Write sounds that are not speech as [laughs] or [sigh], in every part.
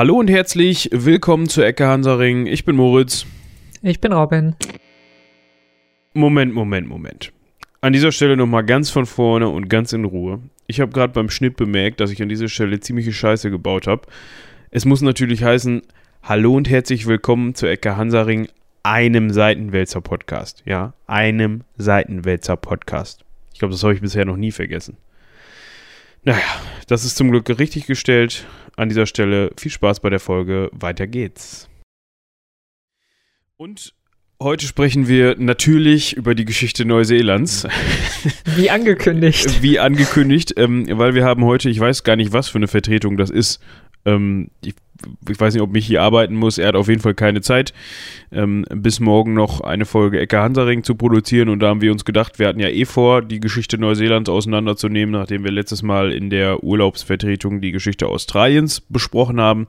Hallo und herzlich willkommen zu Ecke Hansaring. Ich bin Moritz. Ich bin Robin. Moment, Moment, Moment. An dieser Stelle nochmal ganz von vorne und ganz in Ruhe. Ich habe gerade beim Schnitt bemerkt, dass ich an dieser Stelle ziemliche Scheiße gebaut habe. Es muss natürlich heißen, hallo und herzlich willkommen zu Ecke Hansaring, einem Seitenwälzer Podcast. Ja, einem Seitenwälzer Podcast. Ich glaube, das habe ich bisher noch nie vergessen. Naja, das ist zum Glück richtig gestellt. An dieser Stelle viel Spaß bei der Folge. Weiter geht's. Und heute sprechen wir natürlich über die Geschichte Neuseelands. [laughs] Wie angekündigt. Wie angekündigt, ähm, weil wir haben heute, ich weiß gar nicht, was für eine Vertretung das ist. Ähm, ich ich weiß nicht, ob mich hier arbeiten muss. Er hat auf jeden Fall keine Zeit, ähm, bis morgen noch eine Folge Ecke Hansaring zu produzieren. Und da haben wir uns gedacht, wir hatten ja eh vor, die Geschichte Neuseelands auseinanderzunehmen, nachdem wir letztes Mal in der Urlaubsvertretung die Geschichte Australiens besprochen haben.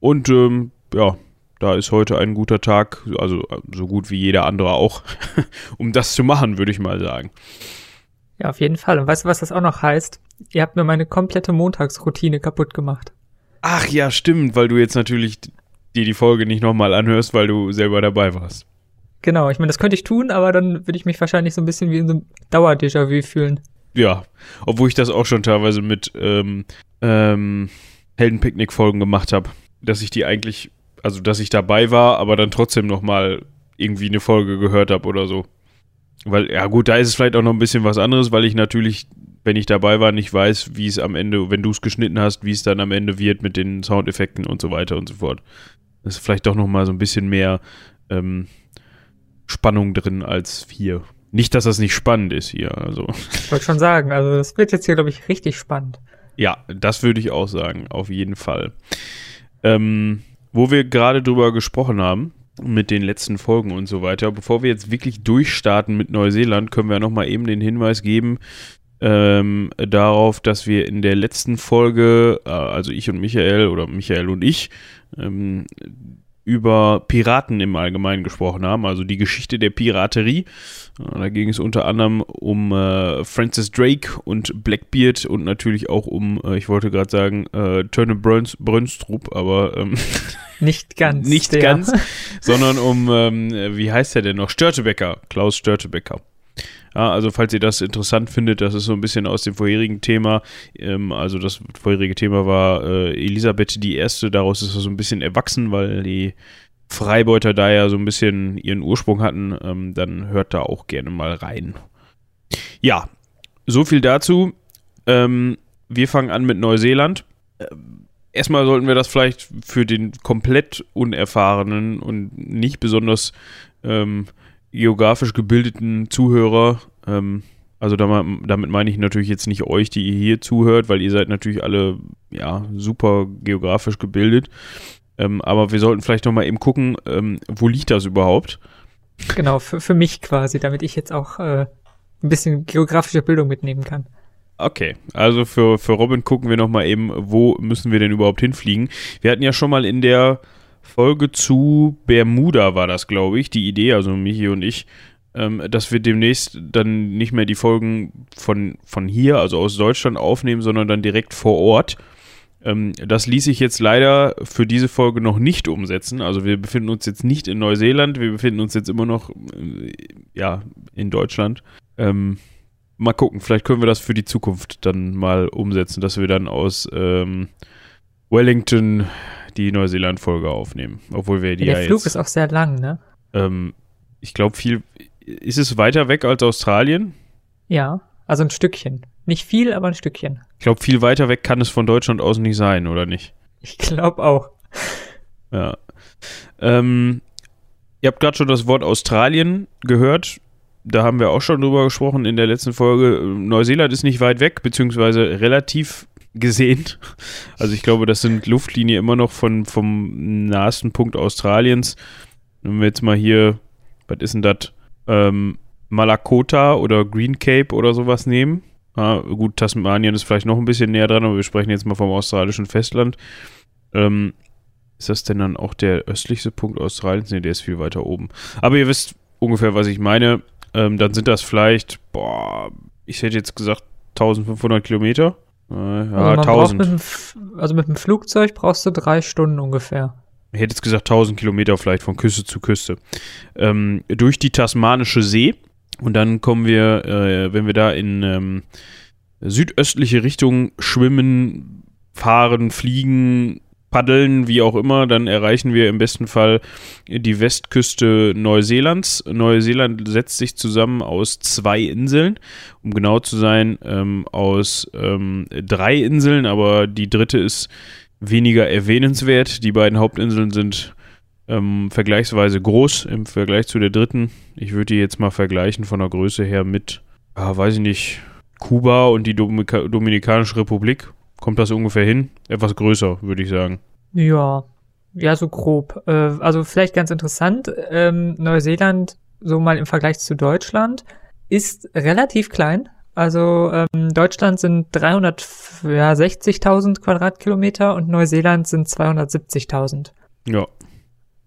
Und ähm, ja, da ist heute ein guter Tag, also so gut wie jeder andere auch, [laughs] um das zu machen, würde ich mal sagen. Ja, auf jeden Fall. Und weißt du, was das auch noch heißt? Ihr habt mir meine komplette Montagsroutine kaputt gemacht. Ach ja, stimmt, weil du jetzt natürlich dir die Folge nicht nochmal anhörst, weil du selber dabei warst. Genau, ich meine, das könnte ich tun, aber dann würde ich mich wahrscheinlich so ein bisschen wie in so einem Dauer-Déjà-vu fühlen. Ja, obwohl ich das auch schon teilweise mit ähm, ähm, Heldenpicknick-Folgen gemacht habe. Dass ich die eigentlich, also dass ich dabei war, aber dann trotzdem nochmal irgendwie eine Folge gehört habe oder so. Weil, ja gut, da ist es vielleicht auch noch ein bisschen was anderes, weil ich natürlich wenn ich dabei war, nicht weiß, wie es am Ende, wenn du es geschnitten hast, wie es dann am Ende wird mit den Soundeffekten und so weiter und so fort. Das ist vielleicht doch nochmal so ein bisschen mehr ähm, Spannung drin als hier. Nicht, dass das nicht spannend ist hier. Also. Ich wollte schon sagen, also das wird jetzt hier, glaube ich, richtig spannend. Ja, das würde ich auch sagen, auf jeden Fall. Ähm, wo wir gerade drüber gesprochen haben, mit den letzten Folgen und so weiter. Bevor wir jetzt wirklich durchstarten mit Neuseeland, können wir nochmal eben den Hinweis geben, ähm, darauf, dass wir in der letzten Folge, äh, also ich und Michael oder Michael und ich, ähm, über Piraten im Allgemeinen gesprochen haben, also die Geschichte der Piraterie. Äh, da ging es unter anderem um äh, Francis Drake und Blackbeard und natürlich auch um, äh, ich wollte gerade sagen, äh, Bröns, Brönstrup, aber ähm, [laughs] nicht ganz. [laughs] nicht der. ganz, sondern um, ähm, wie heißt er denn noch? Störtebecker, Klaus Störtebecker. Ja, also falls ihr das interessant findet, das ist so ein bisschen aus dem vorherigen Thema. Ähm, also das vorherige Thema war äh, Elisabeth die Erste. Daraus ist es so ein bisschen erwachsen, weil die Freibeuter da ja so ein bisschen ihren Ursprung hatten. Ähm, dann hört da auch gerne mal rein. Ja, so viel dazu. Ähm, wir fangen an mit Neuseeland. Ähm, erstmal sollten wir das vielleicht für den komplett unerfahrenen und nicht besonders ähm, geografisch gebildeten Zuhörer, ähm, also damit meine ich natürlich jetzt nicht euch, die ihr hier zuhört, weil ihr seid natürlich alle ja super geografisch gebildet. Ähm, aber wir sollten vielleicht noch mal eben gucken, ähm, wo liegt das überhaupt? Genau, für, für mich quasi, damit ich jetzt auch äh, ein bisschen geografische Bildung mitnehmen kann. Okay, also für, für Robin gucken wir noch mal eben, wo müssen wir denn überhaupt hinfliegen? Wir hatten ja schon mal in der Folge zu Bermuda war das, glaube ich, die Idee, also Michi und ich, ähm, dass wir demnächst dann nicht mehr die Folgen von, von hier, also aus Deutschland aufnehmen, sondern dann direkt vor Ort. Ähm, das ließ sich jetzt leider für diese Folge noch nicht umsetzen. Also wir befinden uns jetzt nicht in Neuseeland, wir befinden uns jetzt immer noch äh, ja, in Deutschland. Ähm, mal gucken, vielleicht können wir das für die Zukunft dann mal umsetzen, dass wir dann aus ähm, Wellington die Neuseeland-Folge aufnehmen. Obwohl wir die Der ja Flug jetzt, ist auch sehr lang, ne? Ähm, ich glaube, viel. Ist es weiter weg als Australien? Ja, also ein Stückchen. Nicht viel, aber ein Stückchen. Ich glaube, viel weiter weg kann es von Deutschland aus nicht sein, oder nicht? Ich glaube auch. Ja. Ähm, ihr habt gerade schon das Wort Australien gehört. Da haben wir auch schon drüber gesprochen in der letzten Folge. Neuseeland ist nicht weit weg, beziehungsweise relativ gesehen. Also ich glaube, das sind Luftlinie immer noch von, vom nahesten Punkt Australiens. Wenn wir jetzt mal hier, was ist denn das? Ähm, Malakota oder Green Cape oder sowas nehmen. Ah, gut, Tasmanien ist vielleicht noch ein bisschen näher dran, aber wir sprechen jetzt mal vom australischen Festland. Ähm, ist das denn dann auch der östlichste Punkt Australiens? Ne, der ist viel weiter oben. Aber ihr wisst ungefähr, was ich meine. Ähm, dann sind das vielleicht, boah, ich hätte jetzt gesagt 1500 Kilometer ja, also, 1000. Mit dem, also mit dem Flugzeug brauchst du drei Stunden ungefähr. Ich hätte jetzt gesagt 1000 Kilometer vielleicht von Küste zu Küste. Ähm, durch die Tasmanische See. Und dann kommen wir, äh, wenn wir da in ähm, südöstliche Richtung schwimmen, fahren, fliegen, paddeln, wie auch immer, dann erreichen wir im besten Fall die Westküste Neuseelands. Neuseeland setzt sich zusammen aus zwei Inseln, um genau zu sein, ähm, aus ähm, drei Inseln, aber die dritte ist weniger erwähnenswert. Die beiden Hauptinseln sind ähm, vergleichsweise groß im Vergleich zu der dritten. Ich würde die jetzt mal vergleichen von der Größe her mit, ah, weiß ich nicht, Kuba und die Dominika Dominikanische Republik. Kommt das ungefähr hin? Etwas größer, würde ich sagen. Ja, ja, so grob. Äh, also vielleicht ganz interessant, ähm, Neuseeland, so mal im Vergleich zu Deutschland, ist relativ klein. Also ähm, Deutschland sind 360.000 Quadratkilometer und Neuseeland sind 270.000. Ja.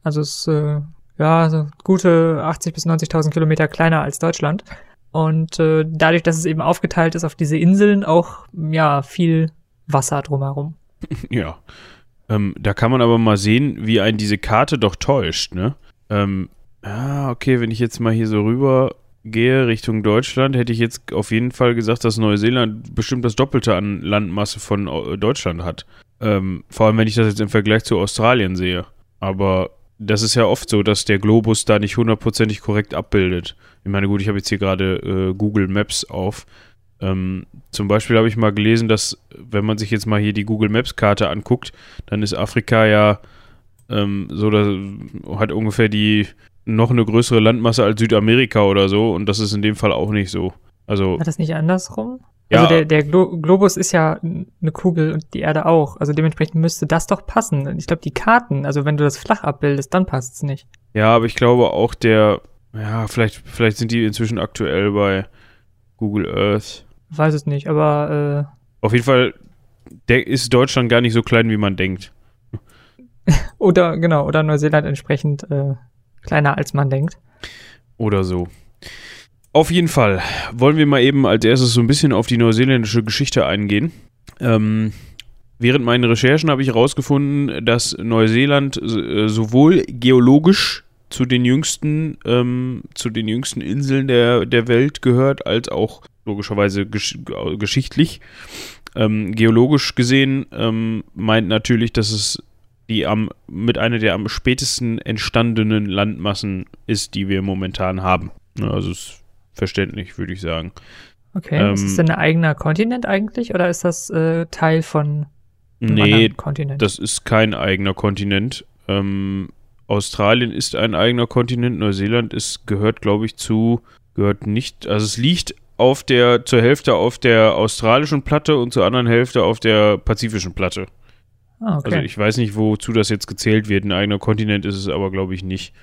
Also es ist äh, ja so gute 80 bis 90.000 Kilometer kleiner als Deutschland. Und äh, dadurch, dass es eben aufgeteilt ist auf diese Inseln, auch ja viel Wasser drumherum. [laughs] Ja. Ähm, da kann man aber mal sehen, wie ein diese Karte doch täuscht, ne? Ähm, ah, okay, wenn ich jetzt mal hier so rüber gehe Richtung Deutschland, hätte ich jetzt auf jeden Fall gesagt, dass Neuseeland bestimmt das Doppelte an Landmasse von äh, Deutschland hat. Ähm, vor allem, wenn ich das jetzt im Vergleich zu Australien sehe. Aber das ist ja oft so, dass der Globus da nicht hundertprozentig korrekt abbildet. Ich meine, gut, ich habe jetzt hier gerade äh, Google Maps auf. Ähm, zum Beispiel habe ich mal gelesen, dass, wenn man sich jetzt mal hier die Google Maps Karte anguckt, dann ist Afrika ja ähm, so, dass, hat ungefähr die noch eine größere Landmasse als Südamerika oder so und das ist in dem Fall auch nicht so. Also, War das nicht andersrum? Ja. Also der, der Glo Globus ist ja eine Kugel und die Erde auch. Also dementsprechend müsste das doch passen. Ich glaube, die Karten, also wenn du das flach abbildest, dann passt es nicht. ja, aber ich glaube auch der, ja, vielleicht, vielleicht sind die inzwischen aktuell bei Google Earth. Weiß es nicht, aber Auf jeden Fall der ist Deutschland gar nicht so klein, wie man denkt. äh, [laughs] oder genau, oder Neuseeland entsprechend äh, kleiner als man denkt. Oder so. Auf jeden Fall wollen wir mal eben als erstes so ein bisschen auf die neuseeländische Geschichte eingehen. Ähm, während meinen Recherchen habe ich herausgefunden, dass Neuseeland äh, sowohl geologisch zu den jüngsten, ähm, zu den jüngsten Inseln der, der Welt gehört, als auch logischerweise gesch geschichtlich. Ähm, geologisch gesehen ähm, meint natürlich, dass es die am, mit einer der am spätesten entstandenen Landmassen ist, die wir momentan haben. Also ist verständlich, würde ich sagen. Okay, ist Ähm, das denn ein eigener Kontinent eigentlich oder ist das äh, Teil von einem Nee, anderen Kontinent? das ist kein eigener Kontinent. Ähm, Australien ist ein eigener Kontinent, Neuseeland ist, gehört, glaube ich, zu, gehört nicht, also es liegt auf der, zur Hälfte auf der australischen Platte und zur anderen Hälfte auf der pazifischen Platte. ah, okay. Also ich weiß nicht, wozu das jetzt gezählt wird. Ein eigener Kontinent ist es aber, glaube ich, nicht.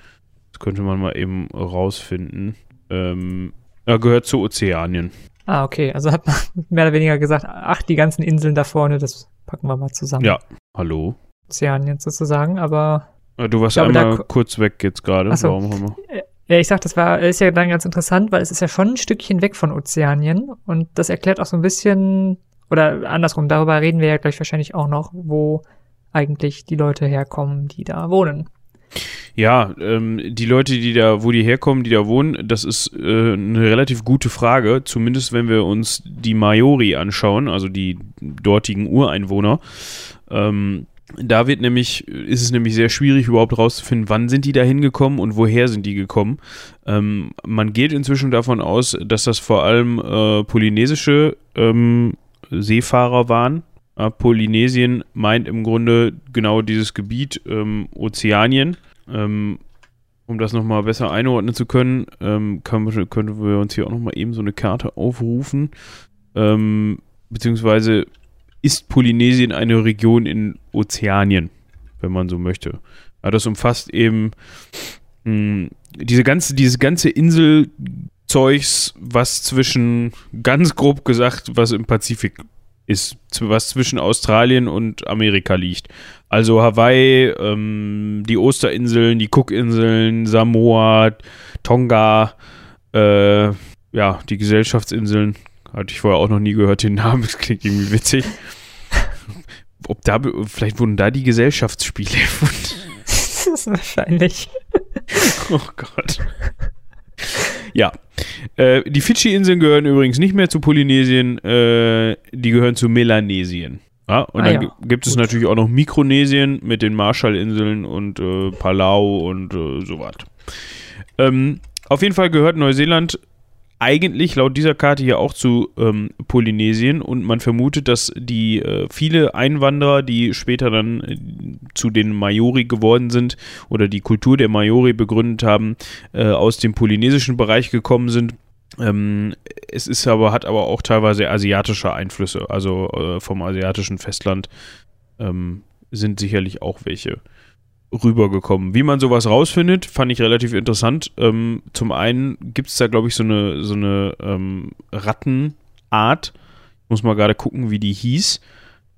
Das könnte man mal eben rausfinden. Ähm, er gehört zu Ozeanien. ah, okay. Also hat man [laughs] mehr oder weniger gesagt, ach, die ganzen Inseln da vorne, das packen wir mal zusammen. Ja. Hallo? Ozeanien sozusagen, aber Äh, Du warst glaube, einmal kurz weg jetzt gerade. So. Warum haben wir? Ja, ich sag, das war, ist ja dann ganz interessant, weil es ist ja schon ein Stückchen weg von Ozeanien und das erklärt auch so ein bisschen, oder andersrum, darüber reden wir ja gleich wahrscheinlich auch noch, wo eigentlich die Leute herkommen, die da wohnen. Ja, ähm, die Leute, die da, wo die herkommen, die da wohnen, das ist äh, eine relativ gute Frage. Zumindest wenn wir uns die Maori anschauen, also die dortigen Ureinwohner. Ähm, da wird nämlich, ist es nämlich sehr schwierig überhaupt rauszufinden, wann sind die da hingekommen und woher sind die gekommen. Ähm, man geht inzwischen davon aus, dass das vor allem äh, polynesische ähm, Seefahrer waren. Äh, Polynesien meint im Grunde genau dieses Gebiet ähm, Ozeanien. Ähm, um das nochmal besser einordnen zu können, ähm, können, wir, können wir uns hier auch nochmal eben so eine Karte aufrufen. Ähm, beziehungsweise ist Polynesien eine Region in Ozeanien, wenn man so möchte. Ja, das umfasst eben mh, diese ganze, dieses ganze Inselzeugs, was zwischen, ganz grob gesagt, was im Pazifik ist, was zwischen Australien und Amerika liegt. Also Hawaii, ähm, die Osterinseln, die Cookinseln, Samoa, Tonga, äh, ja, die Gesellschaftsinseln, Hatte ich vorher auch noch nie gehört, den Namen. Das klingt irgendwie witzig. [laughs] Ob da, vielleicht wurden da die Gesellschaftsspiele erfunden. das [laughs] ist wahrscheinlich. Oh Gott. Ja. Äh, die Fidschi-Inseln gehören übrigens nicht mehr zu Polynesien, äh, die gehören zu Melanesien. Ja, und Ah dann ja, gi- gibt es gut. natürlich auch noch Mikronesien mit den Marshallinseln und äh, Palau und äh, so was. Ähm, auf jeden Fall gehört Neuseeland eigentlich laut dieser Karte hier auch zu ähm, Polynesien und man vermutet, dass die äh, viele Einwanderer, die später dann äh, zu den Maori geworden sind oder die Kultur der Maori begründet haben, äh, aus dem polynesischen Bereich gekommen sind. Ähm, es ist aber, hat aber auch teilweise asiatische Einflüsse, also äh, vom asiatischen Festland ähm, sind sicherlich auch welche rübergekommen. Wie man sowas rausfindet, fand ich relativ interessant. Ähm, zum einen gibt es da, glaube ich, so eine, so eine ähm, Rattenart. Ich muss mal gerade gucken, wie die hieß.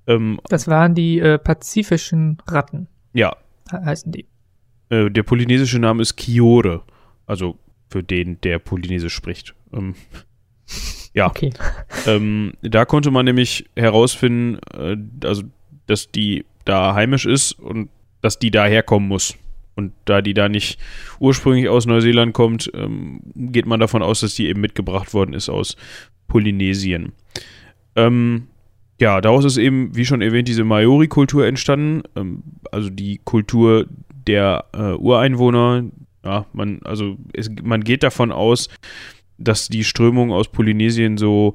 Ähm, Das waren die äh, pazifischen Ratten, ja, he- heißen die. äh, der polynesische Name ist Kiore. Also für den, der Polynesisch spricht. Ähm, [laughs] ja. Okay. [laughs] Ähm, da konnte man nämlich herausfinden, äh, also, dass die da heimisch ist und dass die da herkommen muss. Und da die da nicht ursprünglich aus Neuseeland kommt, ähm, geht man davon aus, dass die eben mitgebracht worden ist aus Polynesien. Ähm, ja, daraus ist eben, wie schon erwähnt, diese Maori-Kultur entstanden. Ähm, also die Kultur der äh, Ureinwohner. Ja, man, also es, man geht davon aus, dass die Strömungen aus Polynesien so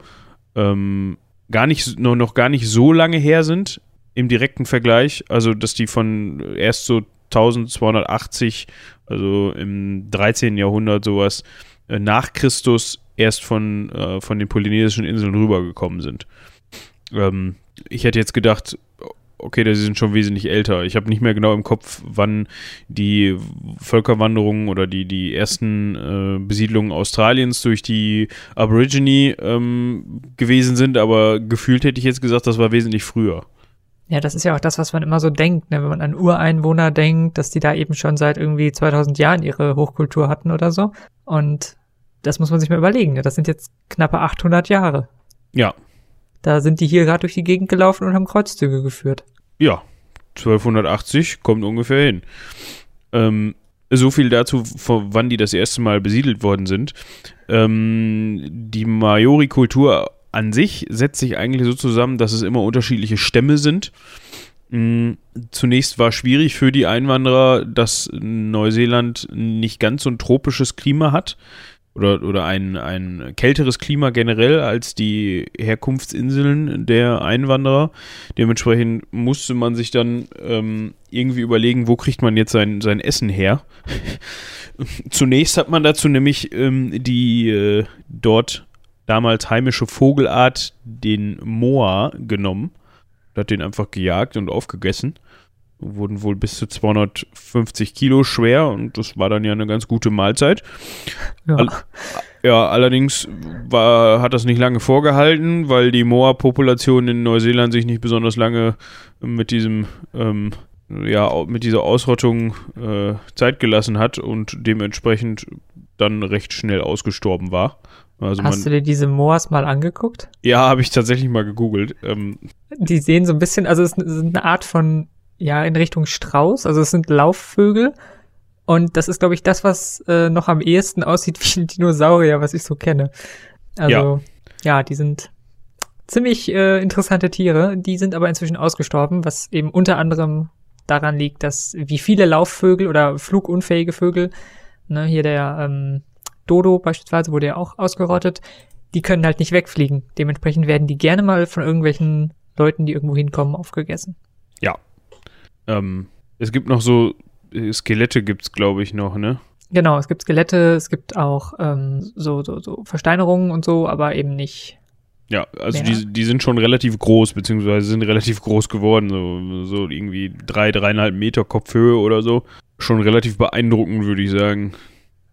ähm, gar nicht, noch, noch gar nicht so lange her sind im direkten Vergleich. Also, dass die von erst so 1280, also im 13. Jahrhundert sowas, äh, nach Christus erst von, äh, von den polynesischen Inseln rübergekommen sind. Ähm, ich hätte jetzt gedacht, okay, die sind schon wesentlich älter. Ich habe nicht mehr genau im Kopf, wann die Völkerwanderungen oder die, die ersten äh, Besiedlungen Australiens durch die Aborigine ähm, gewesen sind, aber gefühlt hätte ich jetzt gesagt, das war wesentlich früher. Ja, das ist ja auch das, was man immer so denkt, ne? wenn man an Ureinwohner denkt, dass die da eben schon seit irgendwie 2000 Jahren ihre Hochkultur hatten oder so. Und das muss man sich mal überlegen. Ne? Das sind jetzt knappe 800 Jahre. Ja, Da sind die hier gerade durch die Gegend gelaufen und haben Kreuzzüge geführt. ja, 1280 kommt ungefähr hin. Ähm, so viel dazu, wann die das erste Mal besiedelt worden sind. Ähm, die Maori-Kultur an sich setzt sich eigentlich so zusammen, dass es immer unterschiedliche Stämme sind. Mm, Zunächst war schwierig für die Einwanderer, dass Neuseeland nicht ganz so ein tropisches Klima hat oder, oder ein, ein kälteres Klima generell als die Herkunftsinseln der Einwanderer. Dementsprechend musste man sich dann ähm, irgendwie überlegen, wo kriegt man jetzt sein, sein Essen her. [laughs] Zunächst hat man dazu nämlich ähm, die äh, dort damals heimische Vogelart, den Moa, genommen. Hat den einfach gejagt und aufgegessen. Wurden wohl bis zu 250 Kilo schwer und das war dann ja eine ganz gute Mahlzeit. Ja. All- Ja, allerdings war, hat das nicht lange vorgehalten, weil die Moa-Population in Neuseeland sich nicht besonders lange mit diesem, ähm, ja, mit dieser Ausrottung äh, Zeit gelassen hat und dementsprechend dann recht schnell ausgestorben war. Also Hast du man, dir diese Moas mal angeguckt? ja, habe ich tatsächlich mal gegoogelt. Ähm, Die sehen so ein bisschen, also es sind eine Art von, ja, in Richtung Strauß, also es sind Laufvögel. Und das ist, glaube ich, das, was äh, noch am ehesten aussieht [laughs] wie ein Dinosaurier, was ich so kenne. Also, ja, die sind ziemlich äh, interessante Tiere. Die sind aber inzwischen ausgestorben, was eben unter anderem daran liegt, dass wie viele Laufvögel oder flugunfähige Vögel, ne, hier der ähm, Dodo beispielsweise wurde ja auch ausgerottet, die können halt nicht wegfliegen. Dementsprechend werden die gerne mal von irgendwelchen Leuten, die irgendwo hinkommen, aufgegessen. ähm, es gibt noch so äh, Skelette, gibt's glaube ich noch, ne? Genau, es gibt Skelette, es gibt auch ähm, so, so, so Versteinerungen und so, aber eben nicht. Ja, also Ja. Die, die sind schon relativ groß, beziehungsweise sind relativ groß geworden, so, so irgendwie drei, dreieinhalb Meter Kopfhöhe oder so. Schon relativ beeindruckend, würde ich sagen.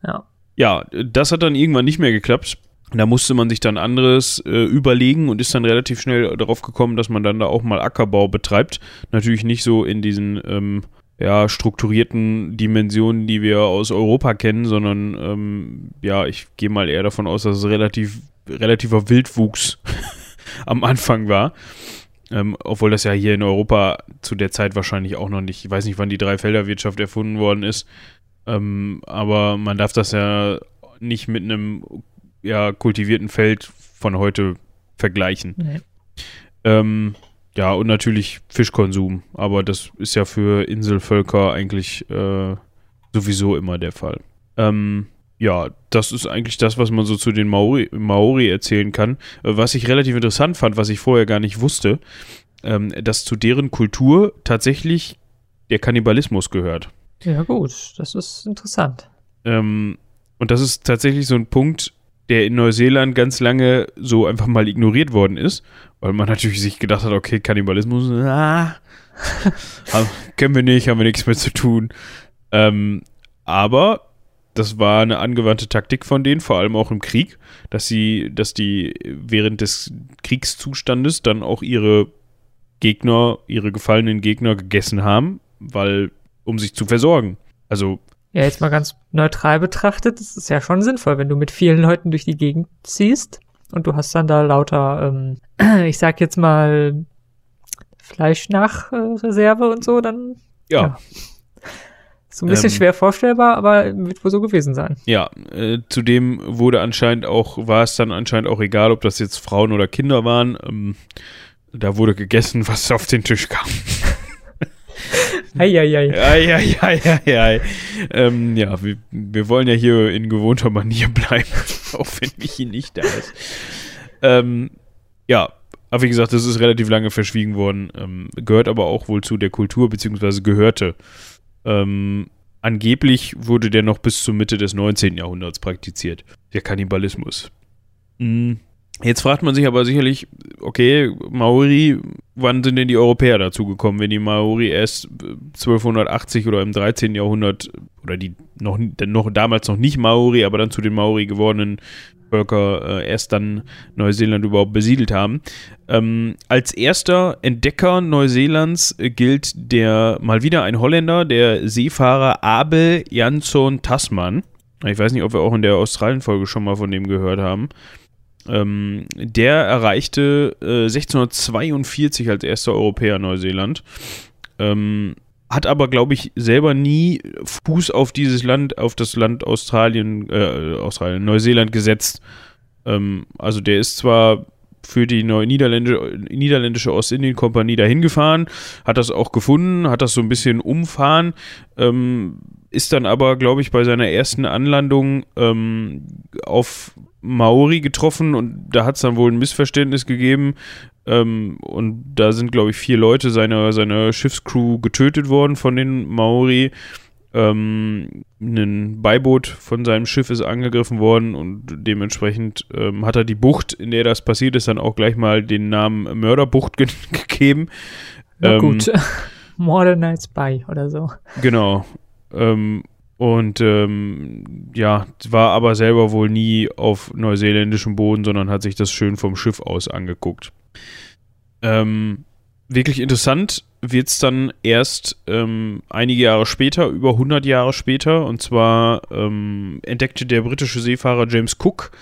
Ja. Ja, das hat dann irgendwann nicht mehr geklappt. Da musste man sich dann anderes äh, überlegen und ist dann relativ schnell darauf gekommen, dass man dann da auch mal Ackerbau betreibt. Natürlich nicht so in diesen ähm, ja, strukturierten Dimensionen, die wir aus Europa kennen, sondern ähm, ja, ich gehe mal eher davon aus, dass es relativ relativer Wildwuchs [laughs] am Anfang war. Ähm, obwohl das ja hier in Europa zu der Zeit wahrscheinlich auch noch nicht, ich weiß nicht, wann die Dreifelderwirtschaft erfunden worden ist, ähm, aber man darf das ja nicht mit einem ja, kultivierten Feld von heute vergleichen. Nee. Ähm, ja, und natürlich Fischkonsum, aber das ist ja für Inselvölker eigentlich äh, sowieso immer der Fall. Ähm, ja, das ist eigentlich das, was man so zu den Maori, Maori erzählen kann. Äh, was ich relativ interessant fand, was ich vorher gar nicht wusste, ähm, dass zu deren Kultur tatsächlich der Kannibalismus gehört. Ja, gut, das ist interessant. Ähm, und das ist tatsächlich so ein Punkt, der in Neuseeland ganz lange so einfach mal ignoriert worden ist, weil man natürlich sich gedacht hat, okay, Kannibalismus, ah, [laughs] kennen wir nicht, haben wir nichts mehr zu tun. Ähm, aber das war eine angewandte Taktik von denen, vor allem auch im Krieg, dass sie, dass die während des Kriegszustandes dann auch ihre Gegner, ihre gefallenen Gegner gegessen haben, weil, um sich zu versorgen. Also. Ja, jetzt mal ganz neutral betrachtet, das ist ja schon sinnvoll, wenn du mit vielen Leuten durch die Gegend ziehst und du hast dann da lauter, ähm, [clears throat] ich sag jetzt mal, Fleischnachreserve und so, dann. ja. ja. So ein bisschen ähm, schwer vorstellbar, aber wird wohl so gewesen sein. Ja, äh, zudem wurde anscheinend auch, war es dann anscheinend auch egal, ob das jetzt Frauen oder Kinder waren. Ähm, da wurde gegessen, was auf den Tisch kam. Eieiei. Eieiei. Ähm, ja, wir, wir wollen ja hier in gewohnter Manier [laughs] bleiben, auch wenn Michi nicht da ist. Ähm, ja, aber wie gesagt, das ist relativ lange verschwiegen worden, ähm, gehört aber auch wohl zu der Kultur, beziehungsweise gehörte ähm, angeblich wurde der noch bis zur Mitte des 19. Jahrhunderts praktiziert. Der Kannibalismus. Mhm. Jetzt fragt man sich aber sicherlich, okay, Maori, wann sind denn die Europäer dazugekommen, wenn die Maori erst 1280 oder im 13. Jahrhundert oder die noch, noch damals noch nicht Maori, aber dann zu den Maori gewordenen Völker äh, erst dann Neuseeland überhaupt besiedelt haben. Ähm, als erster Entdecker Neuseelands äh, gilt der mal wieder ein Holländer, der Seefahrer Abel Jansson Tasman. Ich weiß nicht, ob wir auch in der Australien-Folge schon mal von dem gehört haben. Ähm, der erreichte äh, 1642 als erster Europäer Neuseeland. Ähm, hat aber, glaube ich, selber nie Fuß auf dieses Land, auf das Land Australien, äh, Australien, Neuseeland gesetzt. Ähm, also der ist zwar für die niederländische, niederländische Ostindien-Kompanie dahin gefahren, hat das auch gefunden, hat das so ein bisschen umfahren, ähm, ist dann aber, glaube ich, bei seiner ersten Anlandung ähm, auf Maori getroffen und da hat es dann wohl ein Missverständnis gegeben. Ähm, und da sind, glaube ich, vier Leute seiner, seiner Schiffscrew getötet worden von den Maori. Ähm, ein Beiboot von seinem Schiff ist angegriffen worden und dementsprechend ähm, hat er die Bucht, in der das passiert ist, dann auch gleich mal den Namen Mörderbucht ge [laughs] gegeben. Na ähm, gut. Modern Night Spy oder so. Genau. Ähm, und ähm, ja, war aber selber wohl nie auf neuseeländischem Boden, sondern hat sich das schön vom Schiff aus angeguckt. Ähm, wirklich interessant wird es dann erst ähm, einige Jahre später, über 100 Jahre später, und zwar ähm, entdeckte der britische Seefahrer James Cook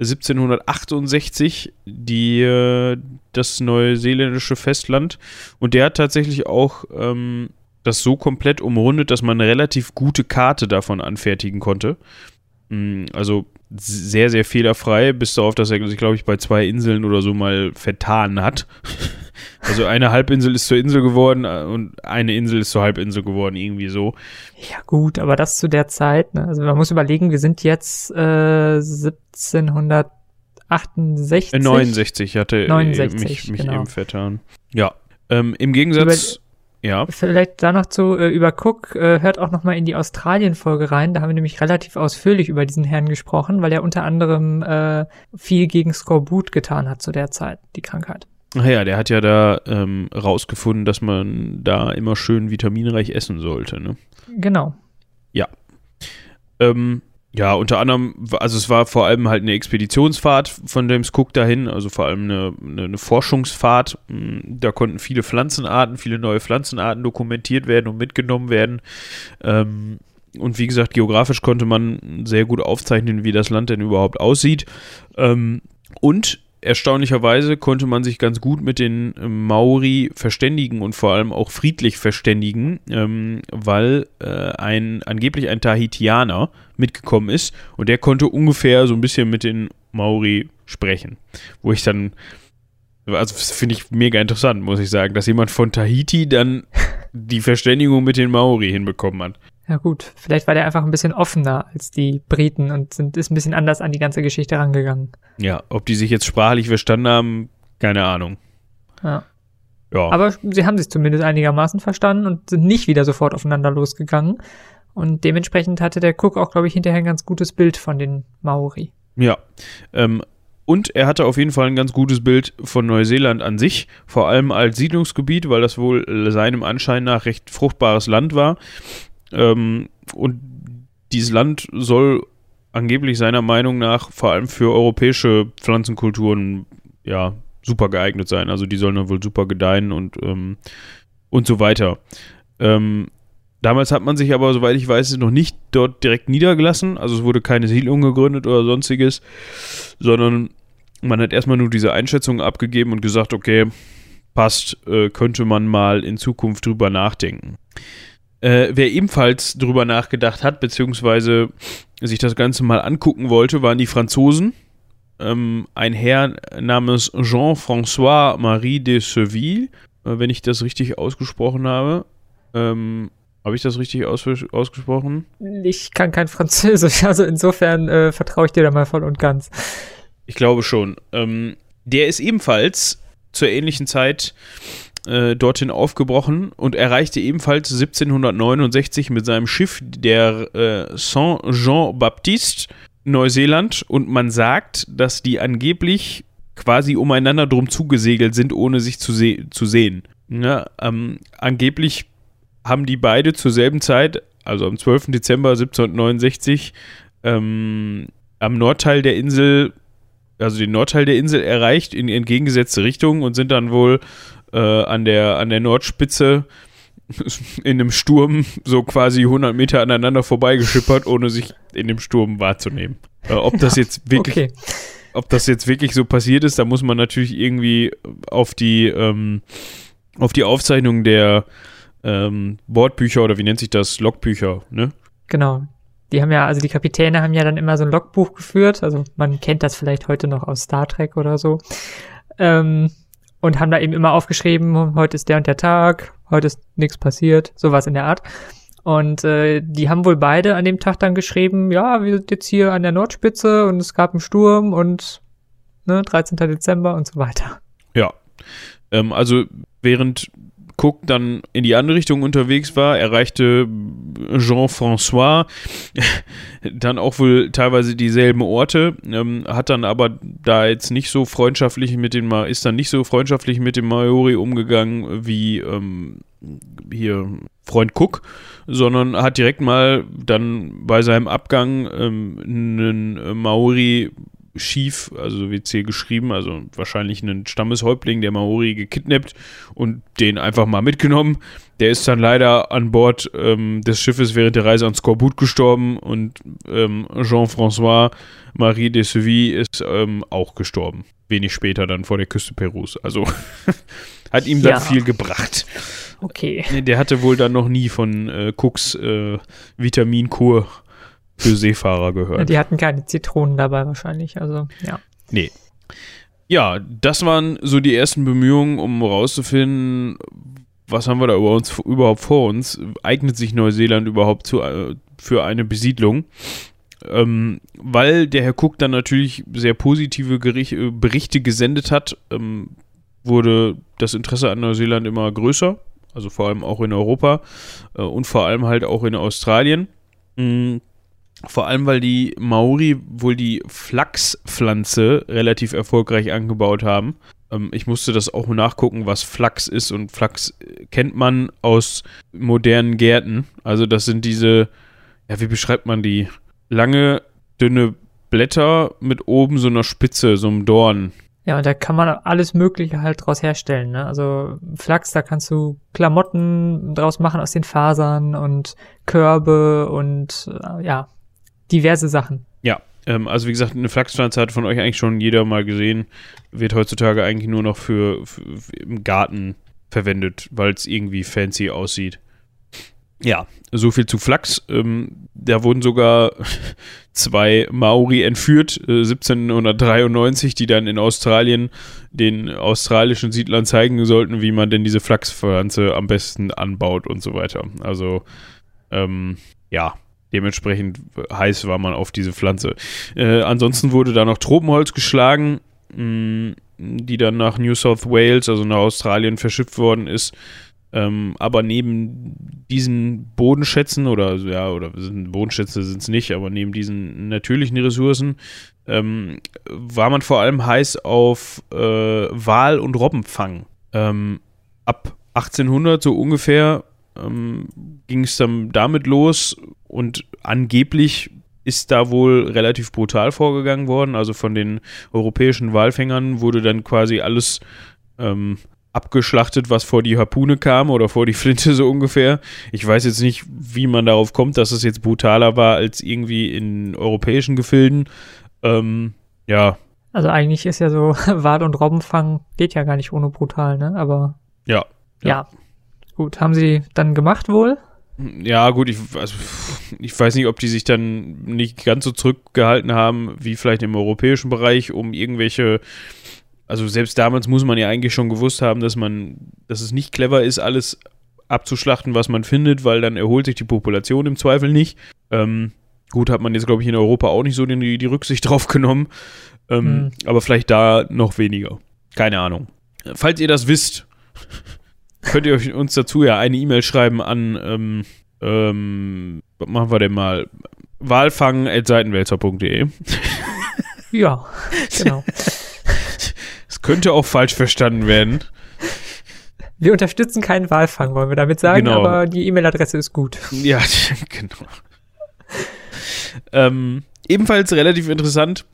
1768 die, äh, das neuseeländische Festland und der hat tatsächlich auch ähm, das so komplett umrundet, dass man eine relativ gute Karte davon anfertigen konnte. Mm, also sehr, sehr fehlerfrei, bis darauf, dass er sich, glaube ich, bei zwei Inseln oder so mal vertan hat. [laughs] Also eine Halbinsel ist zur Insel geworden äh, und eine Insel ist zur Halbinsel geworden, irgendwie so. Ja gut, aber das zu der Zeit, ne? also man muss überlegen, wir sind jetzt äh, 1768. 69 hatte 69, mich, mich genau. eben vertan. Ja, ähm, im Gegensatz... Ja. Vielleicht da noch zu äh, über Cook, äh, hört auch noch mal in die Australien-Folge rein. Da haben wir nämlich relativ ausführlich über diesen Herrn gesprochen, weil er unter anderem äh, viel gegen Skorbut getan hat zu der Zeit, die Krankheit. Ach ja, der hat ja da ähm, rausgefunden, dass man da immer schön vitaminreich essen sollte, ne? Genau. Ja. Ähm, ja, unter anderem, also es war vor allem halt eine Expeditionsfahrt von James Cook dahin, also vor allem eine, eine, eine, Forschungsfahrt. Hm, da konnten viele Pflanzenarten, viele neue Pflanzenarten dokumentiert werden und mitgenommen werden. Ähm, und wie gesagt, geografisch konnte man sehr gut aufzeichnen, wie das Land denn überhaupt aussieht. Ähm, Und erstaunlicherweise konnte man sich ganz gut mit den ähm, Maori verständigen und vor allem auch friedlich verständigen, ähm, weil äh, ein angeblich ein Tahitianer mitgekommen ist und der konnte ungefähr so ein bisschen mit den Maori sprechen. Wo ich dann, also finde ich mega interessant, muss ich sagen, dass jemand von Tahiti dann die Verständigung mit den Maori hinbekommen hat. Ja gut, vielleicht war der einfach ein bisschen offener als die Briten und sind, ist ein bisschen anders an die ganze Geschichte rangegangen. Ja, ob die sich jetzt sprachlich verstanden haben, keine Ahnung. Ja. Ja, Aber sie haben sich zumindest einigermaßen verstanden und sind nicht wieder sofort aufeinander losgegangen. Und dementsprechend hatte der Cook auch, glaube ich, hinterher ein ganz gutes Bild von den Maori. ja. Ähm, und er hatte auf jeden Fall ein ganz gutes Bild von Neuseeland an sich, vor allem als Siedlungsgebiet, weil das wohl seinem Anschein nach recht fruchtbares Land war. Ähm, und dieses Land soll angeblich seiner Meinung nach vor allem für europäische Pflanzenkulturen ja super geeignet sein. Also die sollen dann wohl super gedeihen und, ähm, und so weiter. Ähm, damals hat man sich aber, soweit ich weiß, noch nicht dort direkt niedergelassen. Also es wurde keine Siedlung gegründet oder sonstiges, sondern man hat erstmal nur diese Einschätzung abgegeben und gesagt, okay, passt, äh, könnte man mal in Zukunft drüber nachdenken. Äh, wer ebenfalls drüber nachgedacht hat, beziehungsweise sich das Ganze mal angucken wollte, waren die Franzosen. Ähm, ein Herr namens Jean-François Marie de Seville, äh, wenn ich das richtig ausgesprochen habe. Ähm, habe ich das richtig aus ausgesprochen? Ich kann kein Französisch, [laughs] also insofern äh, vertraue ich dir da mal voll und ganz. Ich glaube schon. Ähm, der ist ebenfalls zur ähnlichen Zeit äh, dorthin aufgebrochen und erreichte ebenfalls 1769 mit seinem Schiff der äh, Saint-Jean-Baptiste Neuseeland und man sagt, dass die angeblich quasi umeinander drum zugesegelt sind, ohne sich zu, se zu sehen. Ja, ähm, angeblich haben die beide zur selben Zeit, also am 12. Dezember 1769, ähm, am Nordteil der Insel, also den Nordteil der Insel erreicht in entgegengesetzte Richtung und sind dann wohl äh, an, der, an der Nordspitze in einem Sturm so quasi 100 Meter aneinander vorbeigeschippert, ohne sich in dem Sturm wahrzunehmen. Äh, ob das jetzt [laughs] wirklich, Okay. ob das jetzt wirklich so passiert ist, da muss man natürlich irgendwie auf die, ähm, auf die Aufzeichnung der ähm, Bordbücher oder wie nennt sich das, Logbücher, ne? Genau. Die haben ja, also die Kapitäne haben ja dann immer so ein Logbuch geführt. Also man kennt das vielleicht heute noch aus Star Trek oder so. Ähm, und haben da eben immer aufgeschrieben, heute ist der und der Tag, heute ist nichts passiert, sowas in der Art. Und äh, die haben wohl beide an dem Tag dann geschrieben, ja, wir sind jetzt hier an der Nordspitze und es gab einen Sturm und ne, 13. Dezember und so weiter. Ja. Ähm, also während Cook dann in die andere Richtung unterwegs war, erreichte Jean-François [laughs] dann auch wohl teilweise dieselben Orte, ähm, hat dann aber da jetzt nicht so freundschaftlich mit den ist dann nicht so freundschaftlich mit dem Maori umgegangen wie ähm, hier Freund Cook, sondern hat direkt mal dann bei seinem Abgang ähm, einen Maori Chief, also wie hier geschrieben, also wahrscheinlich einen Stammeshäuptling der Maori gekidnappt und den einfach mal mitgenommen. Der ist dann leider an Bord ähm, des Schiffes während der Reise an Skorbut gestorben und ähm, Jean-François Marie de Seville ist ähm, auch gestorben. Wenig später dann vor der Küste Perus. Also [laughs] hat ihm dann Ja. viel gebracht. Okay. Der hatte wohl dann noch nie von äh, Cooks äh, Vitaminkur für Seefahrer gehört. Die hatten keine Zitronen dabei wahrscheinlich, also ja. Nee. Ja, das waren so die ersten Bemühungen, um rauszufinden, was haben wir da über uns, überhaupt vor uns? Eignet sich Neuseeland überhaupt zu, äh, für eine Besiedlung? Ähm, weil der Herr Cook dann natürlich sehr positive Gerich äh, Berichte gesendet hat, ähm, wurde das Interesse an Neuseeland immer größer, also vor allem auch in Europa äh, und vor allem halt auch in Australien. Mm, vor allem, weil die Maori wohl die Flachspflanze relativ erfolgreich angebaut haben. Ähm, ich musste das auch nachgucken, was Flachs ist. Und Flachs äh, kennt man aus modernen Gärten. Also das sind diese, ja, wie beschreibt man die? Lange, dünne Blätter mit oben so einer Spitze, so einem Dorn. Ja, und da kann man alles Mögliche halt draus herstellen. Ne? Also Flachs, da kannst du Klamotten draus machen aus den Fasern und Körbe und äh, ja, diverse Sachen. Ähm, also wie gesagt, eine Flachspflanze hat von euch eigentlich schon jeder mal gesehen. Wird heutzutage eigentlich nur noch für, für, für im Garten verwendet, weil es irgendwie fancy aussieht. Ja, so viel zu Flachs. Ähm, da wurden sogar [laughs] zwei Maori entführt, äh, 1793, die dann in Australien den australischen Siedlern zeigen sollten, wie man denn diese Flachspflanze am besten anbaut und so weiter. Also, ähm, ja, dementsprechend heiß war man auf diese Pflanze. Äh, ansonsten wurde da noch Tropenholz geschlagen, mh, die dann nach New South Wales, also nach Australien, verschifft worden ist. Ähm, aber neben diesen Bodenschätzen oder ja, oder Bodenschätze sind es nicht, aber neben diesen natürlichen Ressourcen ähm, war man vor allem heiß auf äh, Wal- und Robbenfang. Ähm, ab 1800 so ungefähr ähm, ging es dann damit los und angeblich ist da wohl relativ brutal vorgegangen worden. Also von den europäischen Walfängern wurde dann quasi alles ähm, abgeschlachtet, was vor die Harpune kam oder vor die Flinte so ungefähr. Ich weiß jetzt nicht, wie man darauf kommt, dass es jetzt brutaler war als irgendwie in europäischen Gefilden. Ähm, ja. Also eigentlich ist ja so, [laughs] Wal- und Robbenfang geht ja gar nicht ohne brutal, ne? Aber. Ja. Ja. ja. Gut, haben sie dann gemacht wohl? Ja, gut, ich, also, ich weiß nicht, ob die sich dann nicht ganz so zurückgehalten haben, wie vielleicht im europäischen Bereich, um irgendwelche also selbst damals muss man ja eigentlich schon gewusst haben, dass man, dass es nicht clever ist, alles abzuschlachten, was man findet, weil dann erholt sich die Population im Zweifel nicht. Ähm, gut, hat man jetzt, glaube ich, in Europa auch nicht so die, die Rücksicht [laughs] drauf genommen. Ähm, hm. Aber vielleicht da noch weniger. Keine Ahnung. Falls ihr das wisst, könnt ihr euch uns dazu ja eine E-Mail schreiben an, ähm, ähm, was machen wir denn mal? Walfang.seitenwälzer.de. Ja, genau. könnte auch falsch verstanden werden. Wir unterstützen keinen Walfang, wollen wir damit sagen, genau. aber die E-Mail-Adresse ist gut. Ja, [laughs] genau. ähm, ebenfalls relativ interessant,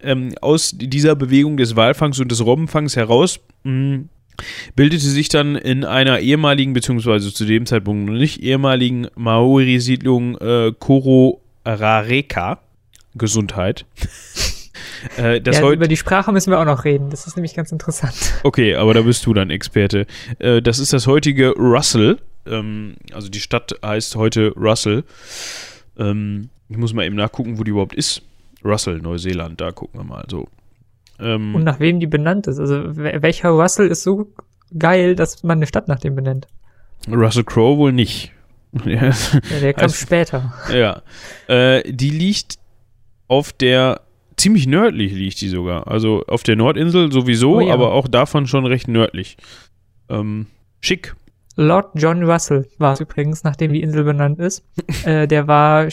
ähm, aus dieser Bewegung des Walfangs und des Robbenfangs heraus mh, hm, bildete sich dann in einer ehemaligen, beziehungsweise zu dem Zeitpunkt noch nicht ehemaligen Maori-Siedlung äh, Koro Rareka Gesundheit. [laughs] Äh, ja, über die Sprache müssen wir auch noch reden. Das ist nämlich ganz interessant. Okay, aber da bist du dann Experte. Äh, das ist das heutige Russell. Ähm, also die Stadt heißt heute Russell. Ähm, ich muss mal eben nachgucken, wo die überhaupt ist. Russell, Neuseeland, da gucken wir mal so. Ähm, Und nach wem die benannt ist. Also welcher Russell ist so geil, dass man eine Stadt nach dem benennt? Russell Crowe wohl nicht. [laughs] ja, der kam also, später. Ja. Äh, die liegt auf der ziemlich nördlich liegt die sogar. Also auf der Nordinsel sowieso, oh, ja. aber auch davon schon recht nördlich. Ähm, schick. Lord John Russell war es übrigens, nachdem die Insel benannt ist. [laughs] äh, der war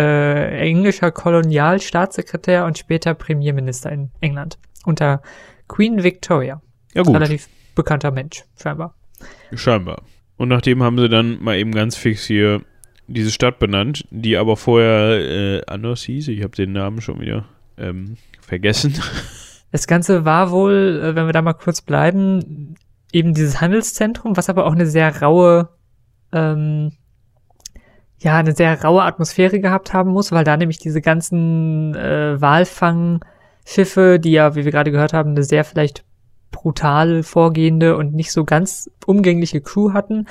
äh, englischer Kolonialstaatssekretär und später Premierminister in England unter Queen Victoria. Ja, gut. Relativ bekannter Mensch, scheinbar. Scheinbar. Und nachdem haben sie dann mal eben ganz fix hier diese Stadt benannt, die aber vorher äh, anders hieß. Ich habe den Namen schon wieder ähm, vergessen. [laughs] Das Ganze war wohl, äh, wenn wir da mal kurz bleiben, eben dieses Handelszentrum, was aber auch eine sehr raue, ähm, ja, eine sehr raue Atmosphäre gehabt haben muss, weil da nämlich diese ganzen äh, Walfangschiffe, die ja, wie wir gerade gehört haben, eine sehr vielleicht brutal vorgehende und nicht so ganz umgängliche Crew hatten.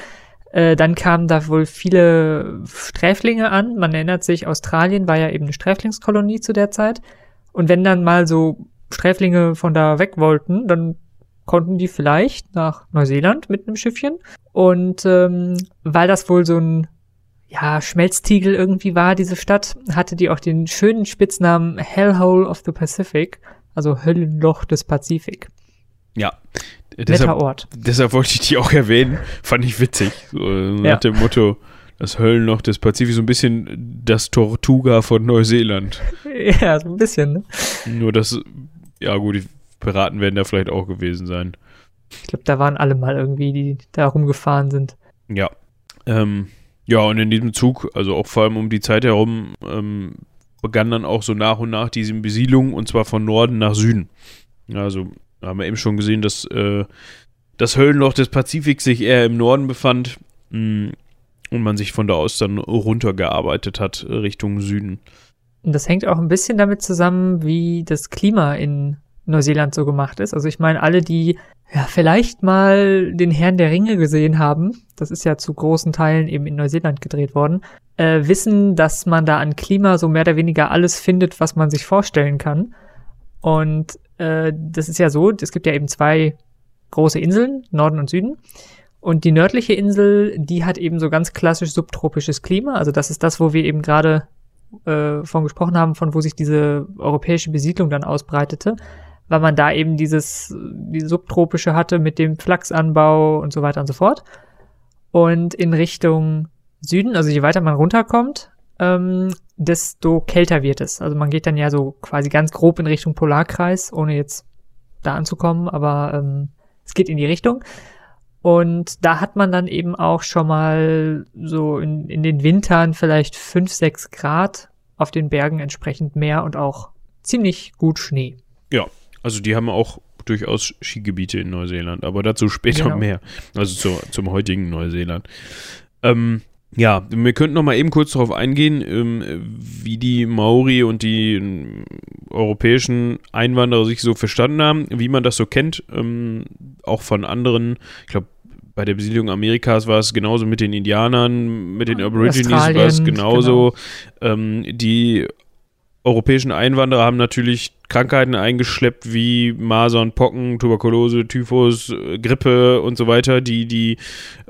Äh, dann kamen da wohl viele Sträflinge an. Man erinnert sich, Australien war ja eben eine Sträflingskolonie zu der Zeit. Und wenn dann mal so Sträflinge von da weg wollten, dann konnten die vielleicht nach Neuseeland mit einem Schiffchen. Und ähm, weil das wohl so ein ja, Schmelztiegel irgendwie war, diese Stadt, hatte die auch den schönen Spitznamen Hellhole of the Pacific, also Höllenloch des Pazifik. Ja. Deshalb, Ort. deshalb wollte ich die auch erwähnen. Fand ich witzig. So, nach ja. dem Motto, das Höllenloch des Pazifik, so ein bisschen das Tortuga von Neuseeland. [laughs] Ja, so ein bisschen, ne? Nur das, ja gut, die Piraten werden da vielleicht auch gewesen sein. Ich glaube, da waren alle mal irgendwie, die da rumgefahren sind. Ja. Ähm, ja, und in diesem Zug, also auch vor allem um die Zeit herum, ähm, begann dann auch so nach und nach diese Besiedlung und zwar von Norden nach Süden. Also haben wir eben schon gesehen, dass äh, das Höllenloch des Pazifik sich eher im Norden befand. Mh, mm, und man sich von da aus dann runtergearbeitet hat Richtung Süden. das hängt auch ein bisschen damit zusammen, wie das Klima in Neuseeland so gemacht ist. Also ich meine, alle, die ja vielleicht mal den Herrn der Ringe gesehen haben, das ist ja zu großen Teilen eben in Neuseeland gedreht worden, äh, wissen, dass man da an Klima so mehr oder weniger alles findet, was man sich vorstellen kann. Und äh, das ist ja so, es gibt ja eben zwei große Inseln, Norden und Süden. Und die nördliche Insel, die hat eben so ganz klassisch subtropisches Klima. Also das ist das, wo wir eben gerade äh, von gesprochen haben, von wo sich diese europäische Besiedlung dann ausbreitete weil man da eben dieses die subtropische hatte mit dem Flachsanbau und so weiter und so fort. Und in Richtung Süden, also je weiter man runterkommt, ähm, desto kälter wird es. Also man geht dann ja so quasi ganz grob in Richtung Polarkreis, ohne jetzt da anzukommen, aber ähm, es geht in die Richtung. Und da hat man dann eben auch schon mal so in, in den Wintern vielleicht fünf sechs Grad auf den Bergen entsprechend mehr und auch ziemlich gut Schnee. Ja, also die haben auch durchaus Skigebiete in Neuseeland, aber dazu später genau. mehr. Also zu, zum heutigen Neuseeland. Ähm, ja, wir könnten noch mal eben kurz darauf eingehen, ähm, wie die Maori und die ähm, europäischen Einwanderer sich so verstanden haben, wie man das so kennt, ähm, auch von anderen, ich glaube, bei der Besiedlung Amerikas war es genauso mit den Indianern, mit den Aborigines war es genauso. Genau. Ähm, die europäischen Einwanderer haben natürlich Krankheiten eingeschleppt wie Masern, Pocken, Tuberkulose, Typhus, äh, Grippe und so weiter, die die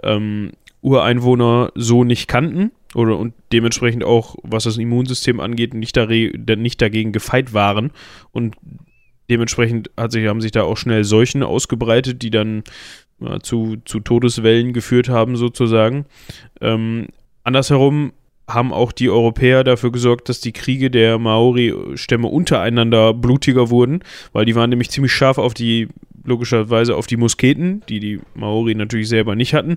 ähm, Ureinwohner so nicht kannten oder und dementsprechend auch, was das Immunsystem angeht, nicht, nicht dagegen gefeit waren und dementsprechend hat sich, haben sich da auch schnell Seuchen ausgebreitet, die dann ja, zu, zu Todeswellen geführt haben sozusagen. Ähm, andersherum haben auch die Europäer dafür gesorgt, dass die Kriege der Maori-Stämme untereinander blutiger wurden, weil die waren nämlich ziemlich scharf auf die, logischerweise auf die Musketen, die die Maori natürlich selber nicht hatten.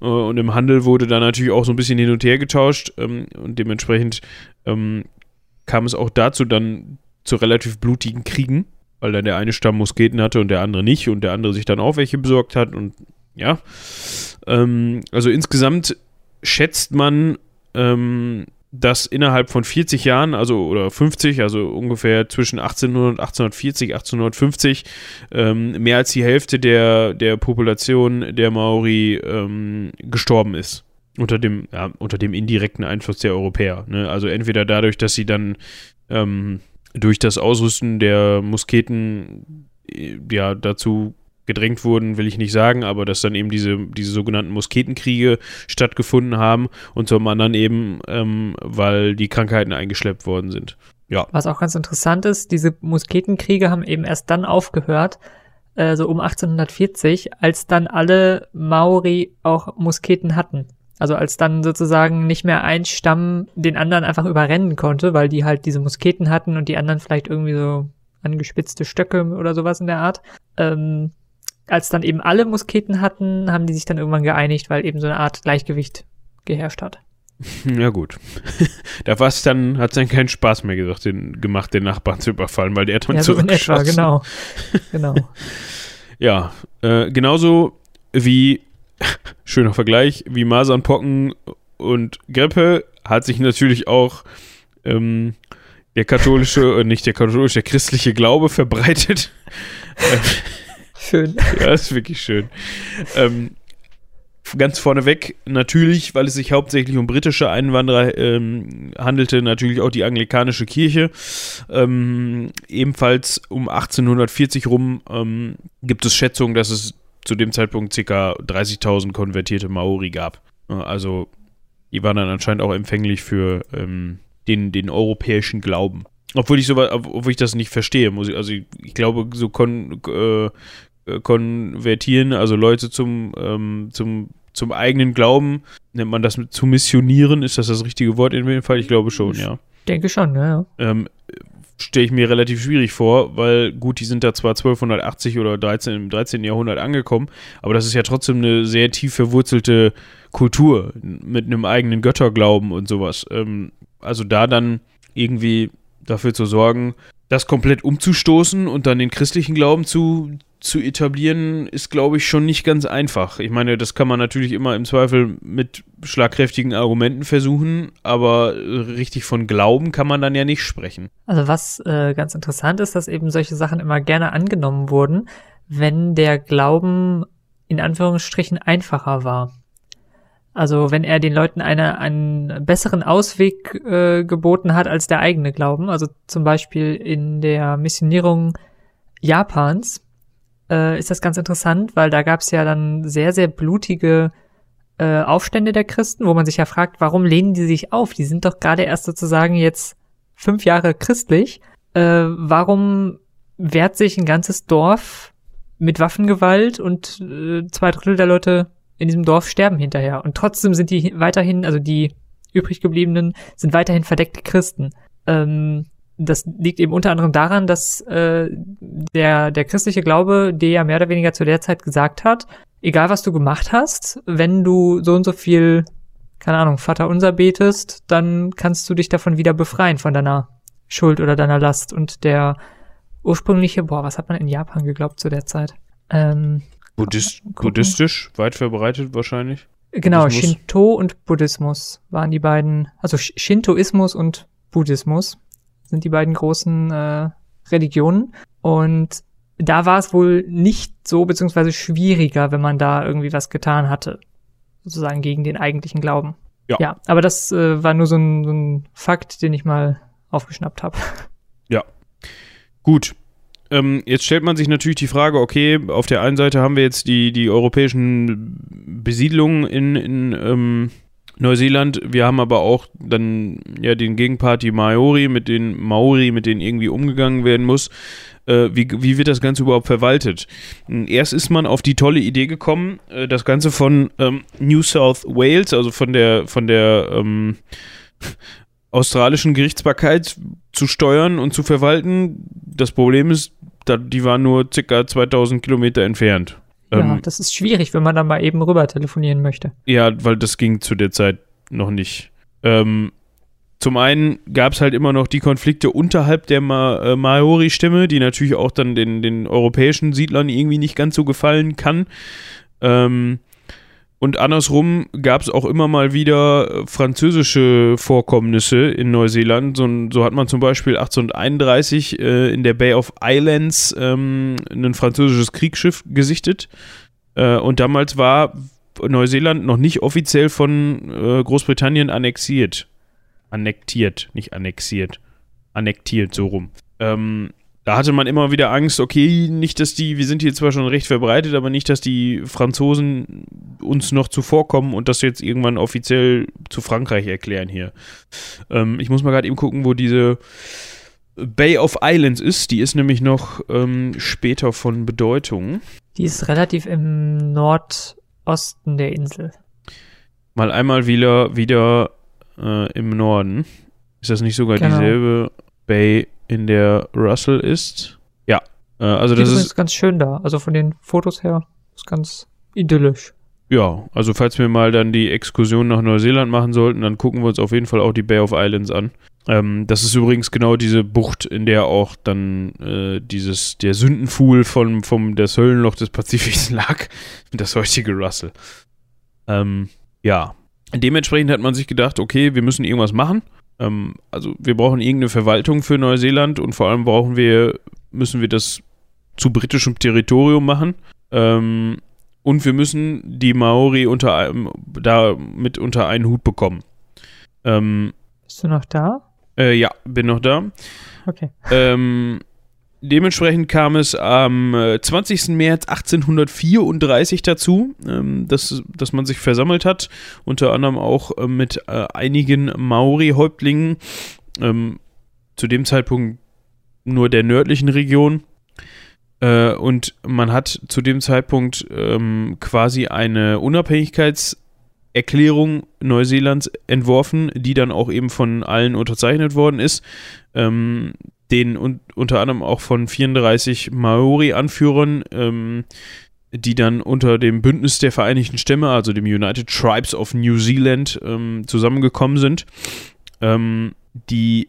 Äh, und im Handel wurde da natürlich auch so ein bisschen hin und her getauscht ähm, und dementsprechend ähm, kam es auch dazu dann zu relativ blutigen Kriegen, weil dann der eine Stamm Musketen hatte und der andere nicht und der andere sich dann auch welche besorgt hat und ja. Ähm, also insgesamt schätzt man ähm, dass innerhalb von 40 Jahren, also oder 50, also ungefähr zwischen 1800 und 1840, 1850, ähm, mehr als die Hälfte der, der Population der Maori ähm, gestorben ist. Unter dem, ja, unter dem indirekten Einfluss der Europäer. Ne? Also entweder dadurch, dass sie dann ähm, durch das Ausrüsten der Musketen äh, ja dazu gedrängt wurden, will ich nicht sagen, aber dass dann eben diese, diese sogenannten Musketenkriege stattgefunden haben und zum anderen eben, ähm, weil die Krankheiten eingeschleppt worden sind. Ja. Was auch ganz interessant ist, diese Musketenkriege haben eben erst dann aufgehört, äh, so um 1840, als dann alle Maori auch Musketen hatten. Also als dann sozusagen nicht mehr ein Stamm den anderen einfach überrennen konnte, weil die halt diese Musketen hatten und die anderen vielleicht irgendwie so angespitzte Stöcke oder sowas in der Art. Ähm, als dann eben alle Musketen hatten, haben die sich dann irgendwann geeinigt, weil eben so eine Art Gleichgewicht geherrscht hat. [laughs] Ja gut. [laughs] da war es dann, hat es dann keinen Spaß mehr gesagt, den, gemacht, den Nachbarn zu überfallen, weil der dann ja, so in etwa, genau. [laughs] genau. ja, äh, genauso wie, schöner Vergleich, wie Masern, Pocken und Grippe hat sich natürlich auch ähm, der katholische, äh, nicht der katholische, der christliche Glaube verbreitet. Schön. Ja, ist wirklich schön. Ähm, ganz vorneweg natürlich, weil es sich hauptsächlich um britische Einwanderer ähm, handelte, natürlich auch die anglikanische Kirche. Ähm, ebenfalls um 1840 rum ähm, gibt es Schätzungen, dass es zu dem Zeitpunkt ca. 30.000 konvertierte Maori gab. Also die waren dann anscheinend auch empfänglich für ähm, den, den europäischen Glauben. Obwohl ich so, obwohl ich das nicht verstehe, muss ich, also ich, ich glaube, so kon, äh, äh, konvertieren, also Leute zum, ähm, zum, zum eigenen Glauben, nennt man das zu missionieren, ist das das richtige Wort in dem Fall? Ich glaube schon, ja. Denke schon, ja. ja. Ähm, Stelle ich mir relativ schwierig vor, weil gut, die sind da zwar 1280 oder 13, im 13. Jahrhundert angekommen, aber das ist ja trotzdem eine sehr tief verwurzelte Kultur mit einem eigenen Götterglauben und sowas. Ähm, also da dann irgendwie dafür zu sorgen, das komplett umzustoßen und dann den christlichen Glauben zu, zu etablieren, ist, glaube ich, schon nicht ganz einfach. Ich meine, das kann man natürlich immer im Zweifel mit schlagkräftigen Argumenten versuchen, aber richtig von Glauben kann man dann ja nicht sprechen. Also was äh, ganz interessant ist, dass eben solche Sachen immer gerne angenommen wurden, wenn der Glauben in Anführungsstrichen einfacher war. Also wenn er den Leuten eine, einen besseren Ausweg äh, geboten hat als der eigene Glauben. Also zum Beispiel in der Missionierung Japans äh, ist das ganz interessant, weil da gab es ja dann sehr, sehr blutige äh, Aufstände der Christen, wo man sich ja fragt, warum lehnen die sich auf? Die sind doch gerade erst sozusagen jetzt fünf Jahre christlich. Äh, warum wehrt sich ein ganzes Dorf mit Waffengewalt und äh, zwei Drittel der Leute in diesem Dorf sterben hinterher. Und trotzdem sind die weiterhin, also die übrig gebliebenen, sind weiterhin verdeckte Christen. Ähm, das liegt eben unter anderem daran, dass äh, der, der christliche Glaube dir ja mehr oder weniger zu der Zeit gesagt hat, egal was du gemacht hast, wenn du so und so viel, keine Ahnung, Vater unser betest, dann kannst du dich davon wieder befreien, von deiner Schuld oder deiner Last. Und der ursprüngliche, boah, was hat man in Japan geglaubt zu der Zeit? Ähm, Buddhist, buddhistisch, weit verbreitet wahrscheinlich. Genau, Buddhismus. Shinto und Buddhismus waren die beiden, also Shintoismus und Buddhismus sind die beiden großen äh, Religionen. Und da war es wohl nicht so, beziehungsweise schwieriger, wenn man da irgendwie was getan hatte. Sozusagen gegen den eigentlichen Glauben. Ja. ja aber das äh, war nur so ein, so ein Fakt, den ich mal aufgeschnappt habe. Ja. Gut. Ähm, jetzt stellt man sich natürlich die Frage, okay, auf der einen Seite haben wir jetzt die, die europäischen Besiedlungen in, in ähm, Neuseeland, wir haben aber auch dann ja den Gegenpart, die Maori, mit den Maori, mit denen irgendwie umgegangen werden muss. Äh, wie, wie wird das Ganze überhaupt verwaltet? Erst ist man auf die tolle Idee gekommen, äh, das Ganze von ähm, New South Wales, also von der, von der ähm, australischen Gerichtsbarkeit zu steuern und zu verwalten. Das Problem ist, die waren nur circa 2000 Kilometer entfernt. Ja, ähm, das ist schwierig, wenn man dann mal eben rüber telefonieren möchte. Ja, weil das ging zu der Zeit noch nicht. Ähm, zum einen gab es halt immer noch die Konflikte unterhalb der Ma äh, Maori-Stimme, die natürlich auch dann den, den europäischen Siedlern irgendwie nicht ganz so gefallen kann. Ähm, und andersrum gab es auch immer mal wieder äh, französische Vorkommnisse in Neuseeland. So, so hat man zum Beispiel 1831 äh, in der Bay of Islands ähm, ein französisches Kriegsschiff gesichtet. Äh, und damals war Neuseeland noch nicht offiziell von äh, Großbritannien annexiert. Annektiert, nicht annexiert. Annektiert, so rum. Ähm, da hatte man immer wieder Angst, okay, nicht, dass die, wir sind hier zwar schon recht verbreitet, aber nicht, dass die Franzosen uns noch zuvorkommen und das jetzt irgendwann offiziell zu Frankreich erklären hier. Ähm, ich muss mal gerade eben gucken, wo diese Bay of Islands ist. Die ist nämlich noch ähm, später von Bedeutung. Die ist relativ im Nordosten der Insel. Mal einmal wieder, wieder äh, im Norden. Ist das nicht sogar genau. dieselbe Bay in der Russell ist. Ja, äh, also das ist ganz schön da. Also von den Fotos her ist ganz idyllisch. Ja, also falls wir mal dann die Exkursion nach Neuseeland machen sollten, dann gucken wir uns auf jeden Fall auch die Bay of Islands an. Ähm, das ist übrigens genau diese Bucht, in der auch dann äh, dieses der Sündenfuhl von vom das Höllenloch des Pazifiks [laughs] lag, das heutige Russell. Ähm, ja, dementsprechend hat man sich gedacht, okay, wir müssen irgendwas machen. Ähm, also wir brauchen irgendeine Verwaltung für Neuseeland und vor allem brauchen wir, müssen wir das zu britischem Territorium machen. Ähm, und wir müssen die Maori unter einem, da mit unter einen Hut bekommen. Ähm, Bist du noch da? Äh, ja, bin noch da. Okay. Ähm, Dementsprechend kam es am 20. Äh, März 1834 dazu, ähm, dass, dass man sich versammelt hat, unter anderem auch äh, mit äh, einigen Maori-Häuptlingen, ähm, zu dem Zeitpunkt nur der nördlichen Region. und man hat zu dem Zeitpunkt ähm, quasi eine Unabhängigkeitserklärung Neuseelands entworfen, die dann auch eben von allen unterzeichnet worden ist den un unter anderem auch von 34 Maori-Anführern, ähm, die dann unter dem Bündnis der Vereinigten Stämme, also dem United Tribes of New Zealand, ähm, zusammengekommen sind. Ähm, die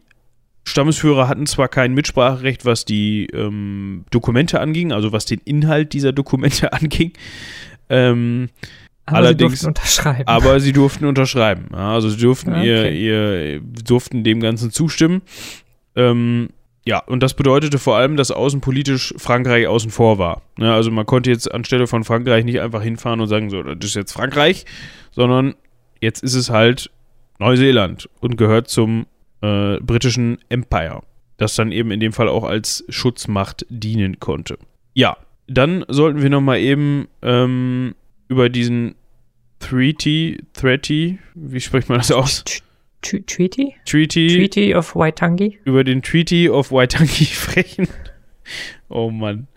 Stammesführer hatten zwar kein Mitspracherecht, was die ähm, Dokumente anging, also was den Inhalt dieser Dokumente [laughs] anging. Ähm, Aber allerdings, sie durften unterschreiben. aber sie durften unterschreiben. Ja, also sie durften Okay. ihr, ihr durften dem Ganzen zustimmen. Ähm, ja, und das bedeutete vor allem, dass außenpolitisch Frankreich außen vor war. Ja, also man konnte jetzt anstelle von Frankreich nicht einfach hinfahren und sagen, so, das ist jetzt Frankreich, sondern jetzt ist es halt Neuseeland und gehört zum äh, britischen Empire, das dann eben in dem Fall auch als Schutzmacht dienen konnte. Ja, dann sollten wir noch mal eben ähm, über diesen Treaty, Treaty, wie spricht man das aus? Treaty? Treaty, Treaty of Waitangi? über den Treaty of Waitangi [laughs] sprechen. Oh Mann.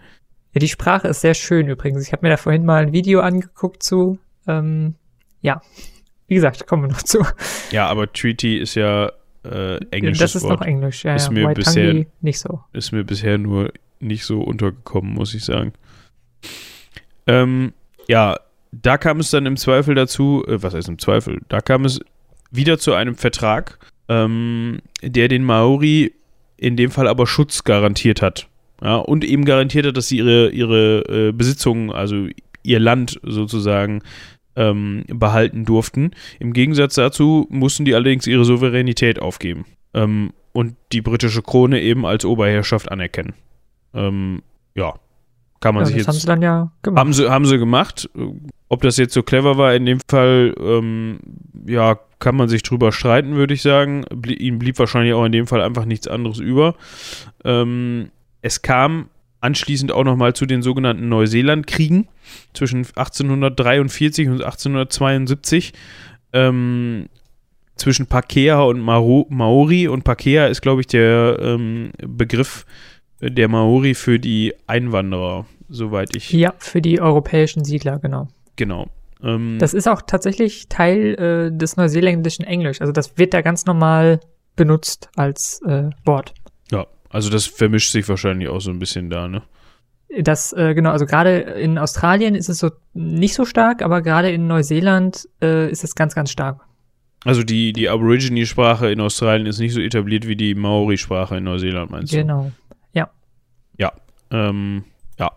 Ja, die Sprache ist sehr schön übrigens. Ich habe mir da vorhin mal ein Video angeguckt zu. Ähm, ja, wie gesagt, kommen wir noch zu. Ja, aber Treaty ist ja äh, englisches das ist Wort. noch Englisch. Ja, Ist ja. mir Waitangi bisher- nicht so. ist mir bisher nur nicht so untergekommen, muss ich sagen. Ähm, ja, da kam es dann im Zweifel dazu, äh, was heißt im Zweifel? Da kam es wieder zu einem Vertrag, ähm, der den Maori in dem Fall aber Schutz garantiert hat. Ja, und eben garantiert hat, dass sie ihre, ihre äh, Besitzungen, also ihr Land sozusagen, ähm, behalten durften. Im Gegensatz dazu mussten die allerdings ihre Souveränität aufgeben. Ähm, und die britische Krone eben als Oberherrschaft anerkennen. Ähm, ja, kann man Ja, sich das haben jetzt. sie dann ja gemacht. Haben sie, haben sie gemacht. Ob das jetzt so clever war, in dem Fall, ähm, ja, kann man sich drüber streiten, würde ich sagen. Blie ihm blieb wahrscheinlich auch in dem Fall einfach nichts anderes über. Ähm, es kam anschließend auch nochmal zu den sogenannten Neuseeland-Kriegen zwischen 1843 und 1872. Ähm, zwischen Pakea und Maori. Und Pakea ist, glaube ich, der ähm, Begriff der Maori für die Einwanderer, soweit ich. ja, für die europäischen Siedler, genau. Genau. Ähm, Das ist auch tatsächlich Teil äh, des neuseeländischen Englisch. Also das wird da ganz normal benutzt als äh, Wort. ja, also das vermischt sich wahrscheinlich auch so ein bisschen da, ne? Das, äh, genau, also gerade in Australien ist es so nicht so stark, aber gerade in Neuseeland äh, ist es ganz, ganz stark. Also die, die Aborigine-Sprache in Australien ist nicht so etabliert wie die Maori-Sprache in Neuseeland, meinst du? Genau. Ähm, ja.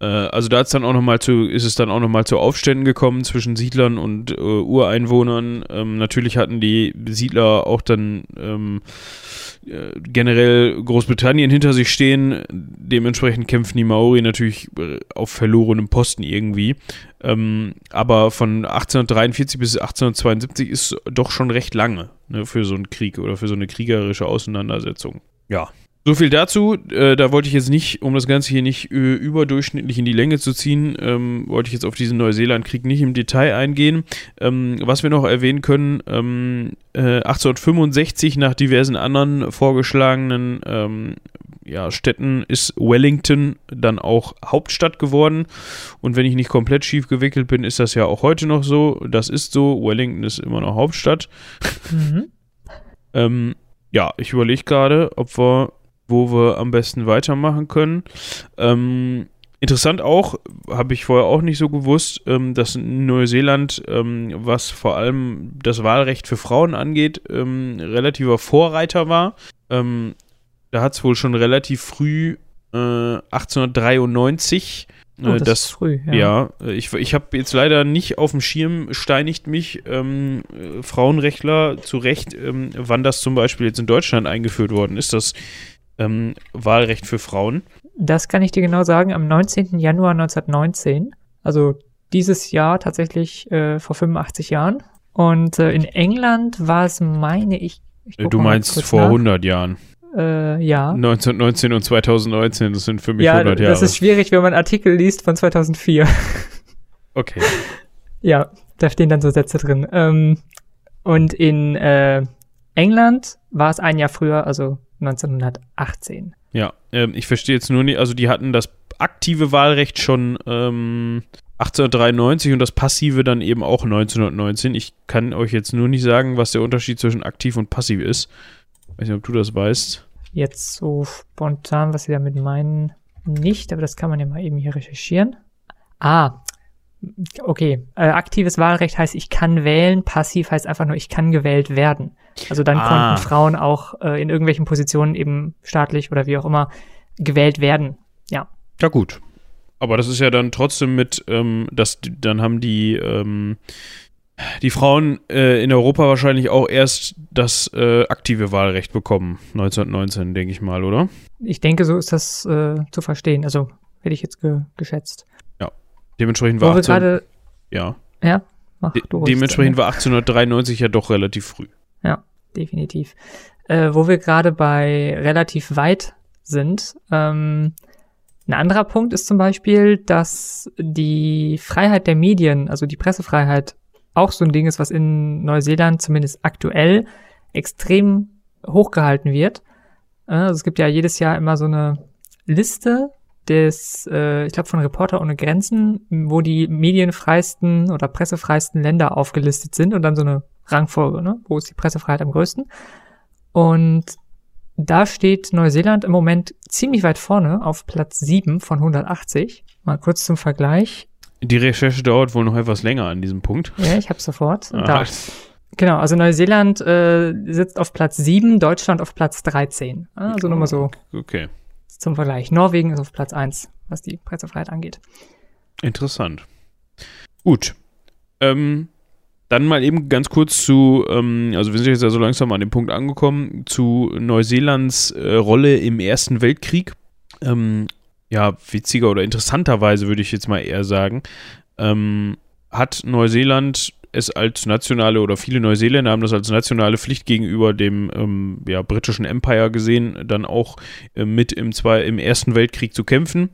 Äh, also da ist dann auch noch mal zu, ist es dann auch noch mal zu Aufständen gekommen zwischen Siedlern und äh, Ureinwohnern. Ähm, natürlich hatten die Siedler auch dann ähm, äh, generell Großbritannien hinter sich stehen. Dementsprechend kämpfen die Maori natürlich äh, auf verlorenem Posten irgendwie. Ähm, aber von 1843 bis 1872 ist doch schon recht lange ne, für so einen Krieg oder für so eine kriegerische Auseinandersetzung. Ja. So viel dazu. Äh, da wollte ich jetzt nicht, um das Ganze hier nicht äh, überdurchschnittlich in die Länge zu ziehen, ähm, wollte ich jetzt auf diesen Neuseeland-Krieg nicht im Detail eingehen. Ähm, was wir noch erwähnen können, ähm, äh, 1865 nach diversen anderen vorgeschlagenen ähm, ja, Städten ist Wellington dann auch Hauptstadt geworden. Und wenn ich nicht komplett schief gewickelt bin, ist das ja auch heute noch so. Das ist so. Wellington ist immer noch Hauptstadt. Mhm. [laughs] Ähm, ja, ich überlege gerade, ob wir, wo wir am besten weitermachen können. Ähm, interessant auch, habe ich vorher auch nicht so gewusst, ähm, dass Neuseeland, ähm, was vor allem das Wahlrecht für Frauen angeht, ähm, relativer Vorreiter war. Ähm, da hat es wohl schon relativ früh, äh, 1893, Oh, äh, das, das ist früh, ja. ja, äh, ich, ich habe jetzt leider nicht auf dem Schirm, steinigt mich ähm, äh, Frauenrechtler zu Recht, ähm, wann das zum Beispiel jetzt in Deutschland eingeführt worden ist, das ähm, Wahlrecht für Frauen. Das kann ich dir genau sagen, am 19. Januar 1919. Also dieses Jahr tatsächlich äh, vor 85 Jahren. Und äh, in England war es, meine ich. ich du meinst vor nach. 100 Jahren. Äh, ja. 1919 und 2019, das sind für mich Ja, 100 Jahre. das ist schwierig, wenn man Artikel liest von 2004. [laughs] okay. [laughs] ja, da stehen dann so Sätze drin. Ähm, und in äh, England war es ein Jahr früher, also 1918. Ja, ähm, ich verstehe jetzt nur nicht, also die hatten das aktive Wahlrecht schon ähm, 1893 und das passive dann eben auch 1919. Ich kann euch jetzt nur nicht sagen, was der Unterschied zwischen aktiv und passiv ist. Weiß nicht, ob du das weißt. Jetzt so spontan, was sie damit meinen, nicht, aber das kann man ja mal eben hier recherchieren. Ah, okay, äh, aktives Wahlrecht heißt, ich kann wählen, passiv heißt einfach nur, ich kann gewählt werden. Also dann Ah. konnten Frauen auch äh, in irgendwelchen Positionen eben staatlich oder wie auch immer gewählt werden. Ja, Ja, gut. Aber das ist ja dann trotzdem mit, ähm, das, dann haben die, ähm, die Frauen äh, in Europa wahrscheinlich auch erst das äh, aktive Wahlrecht bekommen. 1919, denke ich mal, oder? ich denke, so ist das äh, zu verstehen. Also hätte ich jetzt ge geschätzt. Dementsprechend war wir 18, gerade, ja. ja, mach De du dementsprechend zu war 1893 ja doch relativ früh. Ja, definitiv. Äh, wo wir gerade bei relativ weit sind, ähm, ein anderer Punkt ist zum Beispiel, dass die Freiheit der Medien, also die Pressefreiheit, auch so ein Ding ist, was in Neuseeland zumindest aktuell extrem hochgehalten wird. Äh, Also es gibt ja jedes Jahr immer so eine Liste des, äh, ich glaube von Reporter ohne Grenzen, wo die medienfreisten oder pressefreisten Länder aufgelistet sind und dann so eine Rangfolge, ne? wo ist die Pressefreiheit am größten. Und da steht Neuseeland im Moment ziemlich weit vorne auf Platz 7 von 180. Mal kurz zum Vergleich. Die Recherche dauert wohl noch etwas länger an diesem Punkt. Ja, ich hab's sofort. Ah. Da. Genau, also Neuseeland äh, sitzt auf Platz 7, Deutschland auf Platz 13. Also nur mal so Okay, zum Vergleich. Norwegen ist auf Platz 1, was die Pressefreiheit angeht. interessant. Gut. Ähm, dann mal eben ganz kurz zu, ähm, also wir sind jetzt ja so langsam an dem Punkt angekommen, zu Neuseelands äh, Rolle im Ersten Weltkrieg. Ähm, ja, witziger oder interessanterweise würde ich jetzt mal eher sagen, ähm, hat Neuseeland es als nationale oder viele Neuseeländer haben das als nationale Pflicht gegenüber dem ähm, ja, britischen Empire gesehen, dann auch äh, mit im, zwei, im Ersten Weltkrieg zu kämpfen.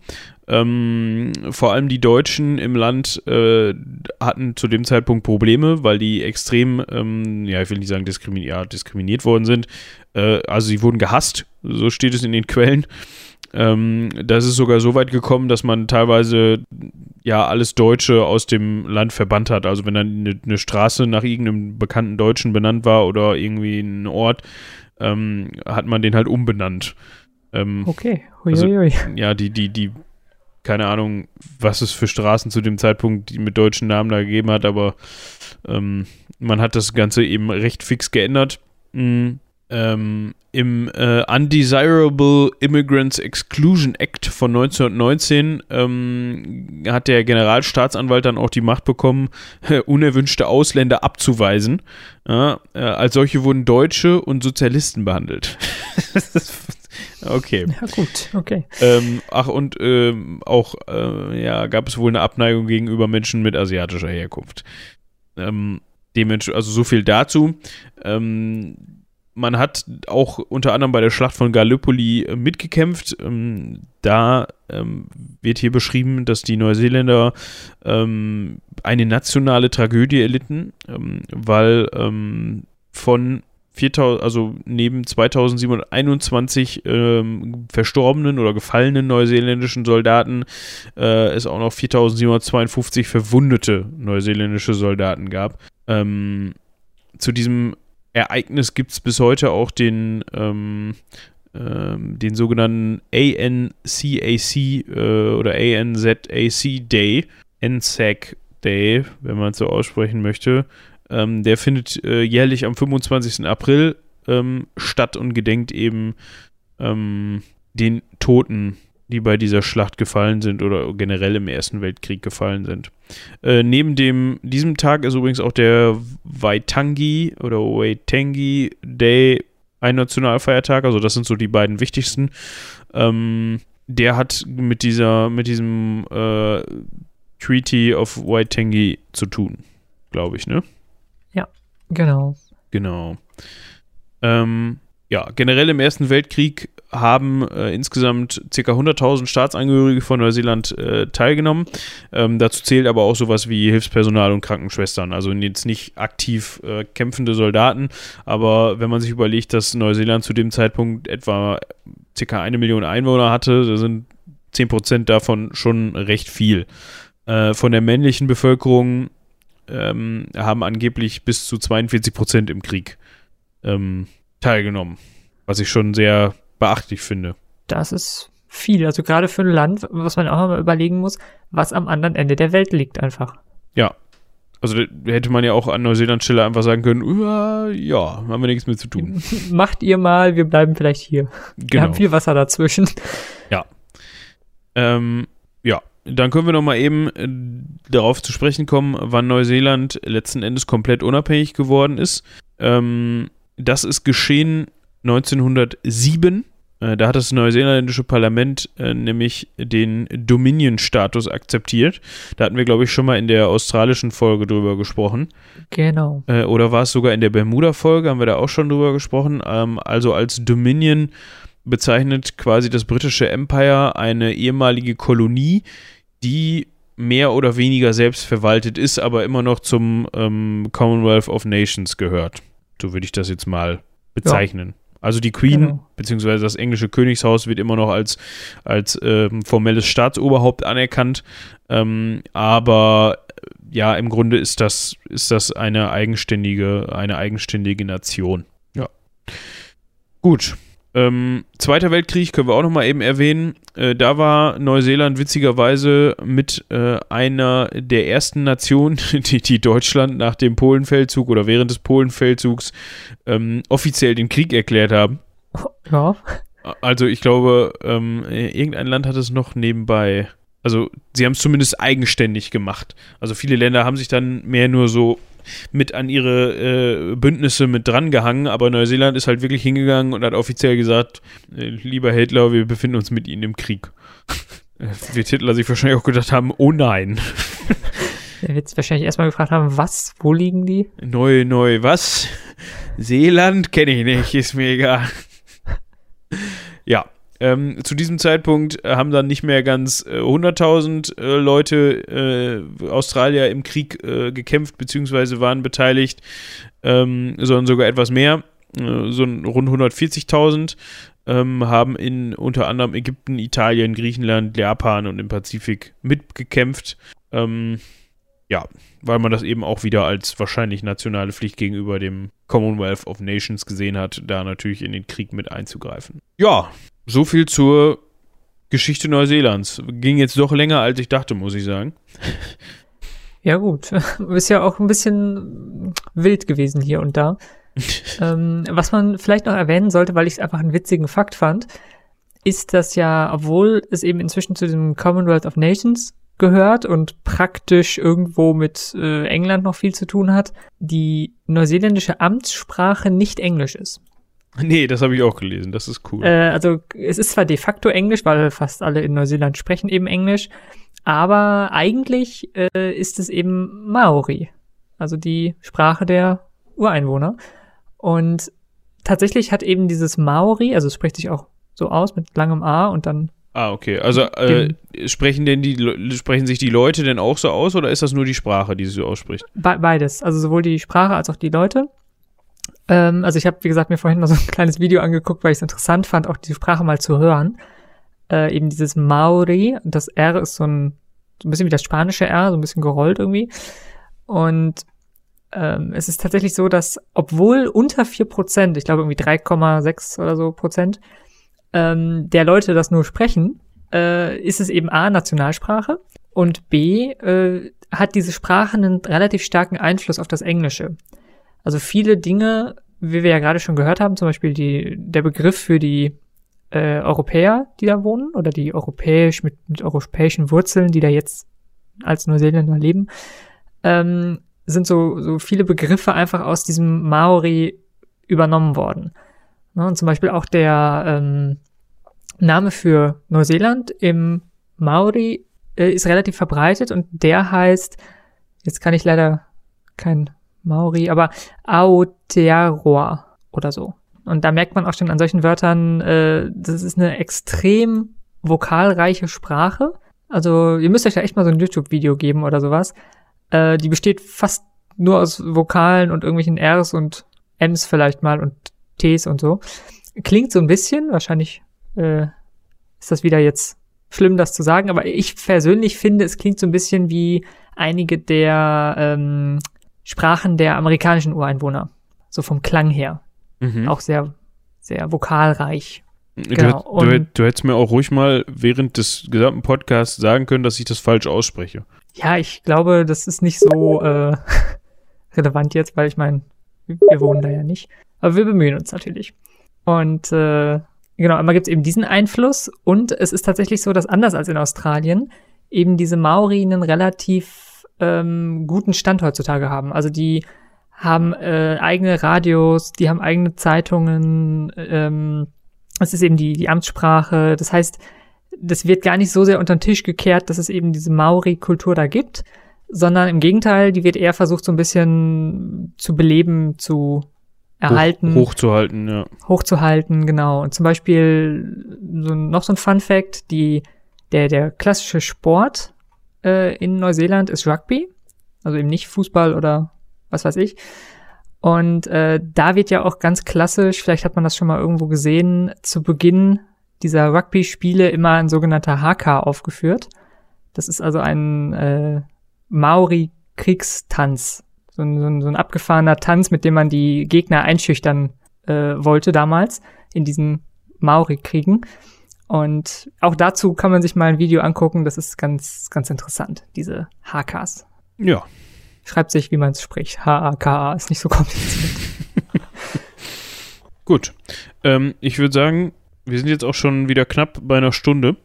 Ähm, vor allem die Deutschen im Land äh, hatten zu dem Zeitpunkt Probleme, weil die extrem, ähm, ja, ich will nicht sagen diskriminiert, ja, diskriminiert worden sind. Äh, also sie wurden gehasst, so steht es in den Quellen. Ähm, das ist sogar so weit gekommen, dass man teilweise ja alles Deutsche aus dem Land verbannt hat. Also wenn dann eine, eine Straße nach irgendeinem bekannten Deutschen benannt war oder irgendwie ein Ort, ähm, hat man den halt umbenannt. Ähm, Okay, Also- ja, die, die, die, keine Ahnung, was es für Straßen zu dem Zeitpunkt die mit deutschen Namen da gegeben hat, aber ähm, man hat das Ganze eben recht fix geändert. Mm, ähm, Im äh, Undesirable Immigrants Exclusion Act von 1919 ähm, hat der Generalstaatsanwalt dann auch die Macht bekommen, [laughs] unerwünschte Ausländer abzuweisen. Ja, äh, als solche wurden Deutsche und Sozialisten behandelt. [laughs] okay. Ja, gut, okay. Ähm, ach, und ähm, auch, äh, ja, gab es wohl eine Abneigung gegenüber Menschen mit asiatischer Herkunft. Ähm, dementsprechend, also so viel dazu. Ähm, man hat auch unter anderem bei der Schlacht von Gallipoli äh, mitgekämpft. Ähm, da ähm, wird hier beschrieben, dass die Neuseeländer ähm, eine nationale Tragödie erlitten, weil von 4000, also neben 2721 ähm, verstorbenen oder gefallenen neuseeländischen Soldaten äh, es auch noch 4752 verwundete neuseeländische Soldaten gab. Ähm, zu diesem Ereignis gibt es bis heute auch den, ähm, ähm, den sogenannten ANCAC äh, oder ANZAC Day, NSAC Day, wenn man es so aussprechen möchte. Ähm, der findet äh, jährlich am 25. April ähm, statt und gedenkt eben ähm, den Toten, die bei dieser Schlacht gefallen sind oder generell im Ersten Weltkrieg gefallen sind. Äh, neben dem, diesem Tag ist übrigens auch der Waitangi oder Waitangi Day ein Nationalfeiertag, also das sind so die beiden wichtigsten. Ähm, der hat mit dieser, mit diesem äh, Treaty of Waitangi zu tun, glaube ich, ne? Genau. Genau. Ähm, ja, generell im Ersten Weltkrieg haben äh, insgesamt ca. 100.000 Staatsangehörige von Neuseeland äh, teilgenommen. Ähm, dazu zählt aber auch sowas wie Hilfspersonal und Krankenschwestern. Also jetzt nicht aktiv äh, kämpfende Soldaten, aber wenn man sich überlegt, dass Neuseeland zu dem Zeitpunkt etwa ca. eine Million Einwohner hatte, da sind 10% davon schon recht viel. Äh, von der männlichen Bevölkerung ähm, haben angeblich bis zu 42 Prozent im Krieg ähm, teilgenommen. Was ich schon sehr beachtlich finde. Das ist viel. Also gerade für ein Land, was man auch mal überlegen muss, was am anderen Ende der Welt liegt einfach. Ja. Also hätte man ja auch an Neuseeland Stelle einfach sagen können, "Uh, ja, haben wir nichts mit zu tun. [laughs] Macht ihr mal, wir bleiben vielleicht hier. Wir Genau. haben viel Wasser dazwischen. Ähm, ja, dann können wir noch mal eben äh, darauf zu sprechen kommen, wann Neuseeland letzten Endes komplett unabhängig geworden ist. Ähm, das ist geschehen 1907. Äh, da hat das neuseeländische Parlament äh, nämlich den Dominion-Status akzeptiert. Da hatten wir, glaube ich, schon mal in der australischen Folge drüber gesprochen. Genau. Äh, oder war es sogar in der Bermuda-Folge, haben wir da auch schon drüber gesprochen. Ähm, also als Dominion bezeichnet quasi das britische Empire eine ehemalige Kolonie, die mehr oder weniger selbstverwaltet ist, aber immer noch zum ähm, Commonwealth of Nations gehört. So würde ich das jetzt mal bezeichnen. Also die Queen, Genau. beziehungsweise das englische Königshaus wird immer noch als, als ähm, formelles Staatsoberhaupt anerkannt. Ähm, aber äh, ja, im Grunde ist das, ist das eine eigenständige, eine eigenständige Nation. Ja. Gut. Ähm, Zweiter Weltkrieg können wir auch noch mal eben erwähnen. Äh, da war Neuseeland witzigerweise mit äh, einer der ersten Nationen, [laughs] die, die Deutschland nach dem Polenfeldzug oder während des Polenfeldzugs ähm, offiziell den Krieg erklärt haben. Ja. Also ich glaube, ähm, irgendein Land hat es noch nebenbei. Also sie haben es zumindest eigenständig gemacht. Also viele Länder haben sich dann mehr nur so mit an ihre äh, Bündnisse mit drangehangen, aber Neuseeland ist halt wirklich hingegangen und hat offiziell gesagt, äh, lieber Hitler, wir befinden uns mit Ihnen im Krieg. [laughs] Äh, Wird Hitler sich wahrscheinlich auch gedacht haben, oh nein, [laughs] Er wird wahrscheinlich erstmal gefragt haben, was, wo liegen die? neu, neu, was? Seeland kenne ich nicht, ist mir egal. [laughs] ja, ähm, zu diesem Zeitpunkt äh, haben dann nicht mehr ganz äh, 100.000 äh, Leute äh, Australier im Krieg äh, gekämpft bzw. waren beteiligt, ähm, sondern sogar etwas mehr, äh, so rund 140.000 ähm, haben in unter anderem Ägypten, Italien, Griechenland, Japan und im Pazifik mitgekämpft. Ähm, ja, weil man das eben auch wieder als wahrscheinlich nationale Pflicht gegenüber dem Commonwealth of Nations gesehen hat, da natürlich in den Krieg mit einzugreifen. Ja, so viel zur Geschichte Neuseelands. Ging jetzt doch länger, als ich dachte, muss ich sagen. [laughs] Ja gut, [laughs] ist ja auch ein bisschen wild gewesen hier und da. [laughs] ähm, was man vielleicht noch erwähnen sollte, weil ich es einfach einen witzigen Fakt fand, ist, dass ja, obwohl es eben inzwischen zu dem Commonwealth of Nations gehört und praktisch irgendwo mit äh, England noch viel zu tun hat, die neuseeländische Amtssprache nicht Englisch ist. [laughs] Nee, das habe ich auch gelesen. Das ist cool. Äh, also es ist zwar de facto Englisch, weil fast alle in Neuseeland sprechen eben Englisch, aber eigentlich äh, ist es eben Maori, also die Sprache der Ureinwohner. Und tatsächlich hat eben dieses Maori, also es spricht sich auch so aus mit langem A und dann ah, okay. Also äh, sprechen denn die sprechen sich die Leute denn auch so aus oder ist das nur die Sprache, die sie so ausspricht? Be beides, also sowohl die Sprache als auch die Leute. Ähm, also ich habe, wie gesagt, mir vorhin mal so ein [laughs] kleines Video angeguckt, weil ich es interessant fand, auch die Sprache mal zu hören. Äh, eben dieses Maori, das R ist so ein, so ein bisschen wie das spanische R, so ein bisschen gerollt irgendwie. Und ähm, es ist tatsächlich so, dass obwohl unter vier Prozent, ich glaube irgendwie 3,6 oder so Prozent, ähm, der Leute das nur sprechen, äh, ist es eben A, Nationalsprache und B, äh, hat diese Sprache einen relativ starken Einfluss auf das Englische. Also viele Dinge, wie wir ja gerade schon gehört haben, zum Beispiel die, der Begriff für die äh, Europäer, die da wohnen, oder die europäisch mit, mit europäischen Wurzeln, die da jetzt als Neuseeländer leben, ähm, sind so, so viele Begriffe einfach aus diesem Maori übernommen worden. Ne, und zum Beispiel auch der ähm, Name für Neuseeland im Maori äh, ist relativ verbreitet und der heißt, jetzt kann ich leider kein Maori, aber Aotearoa oder so. Und da merkt man auch schon an solchen Wörtern, äh, das ist eine extrem vokalreiche Sprache. Also ihr müsst euch da echt mal so ein YouTube-Video geben oder sowas. Äh, die besteht fast nur aus Vokalen und irgendwelchen Rs und Ms vielleicht mal und Ts und so. Klingt so ein bisschen, wahrscheinlich äh, ist das wieder jetzt schlimm, das zu sagen, aber ich persönlich finde, es klingt so ein bisschen wie einige der ähm, Sprachen der amerikanischen Ureinwohner. So vom Klang her. Mhm. Auch sehr, sehr vokalreich. Genau, du, du, du hättest mir auch ruhig mal während des gesamten Podcasts sagen können, dass ich das falsch ausspreche. Ja, ich glaube, das ist nicht so äh, [laughs] relevant jetzt, weil ich meine, wir wohnen da ja nicht. Aber wir bemühen uns natürlich. Und äh, genau, einmal gibt es eben diesen Einfluss und es ist tatsächlich so, dass anders als in Australien eben diese Maori einen relativ ähm, guten Stand heutzutage haben. Also die haben äh, eigene Radios, die haben eigene Zeitungen, ähm, es ist eben die, die Amtssprache. Das heißt, das wird gar nicht so sehr unter den Tisch gekehrt, dass es eben diese Maori-Kultur da gibt, sondern im Gegenteil, die wird eher versucht, so ein bisschen zu beleben, zu erhalten, Hoch, hochzuhalten, ja. hochzuhalten, genau. Und zum Beispiel so, noch so ein Fun Fact, die, der, der klassische Sport äh, in Neuseeland ist Rugby, also eben nicht Fußball oder was weiß ich. Und äh, da wird ja auch ganz klassisch, vielleicht hat man das schon mal irgendwo gesehen, zu Beginn dieser Rugby-Spiele immer ein sogenannter Haka aufgeführt. Das ist also ein äh, Maori-Kriegstanz. So ein, so, ein, so ein abgefahrener Tanz, mit dem man die Gegner einschüchtern äh, wollte damals in diesen Maori-Kriegen. Und auch dazu kann man sich mal ein Video angucken. Das ist ganz, ganz interessant, diese Hakas. Ja. Schreibt sich, wie man es spricht. H-A-K-A ist nicht so kompliziert. [laughs] Gut. Ähm, ich würde sagen, wir sind jetzt auch schon wieder knapp bei einer Stunde.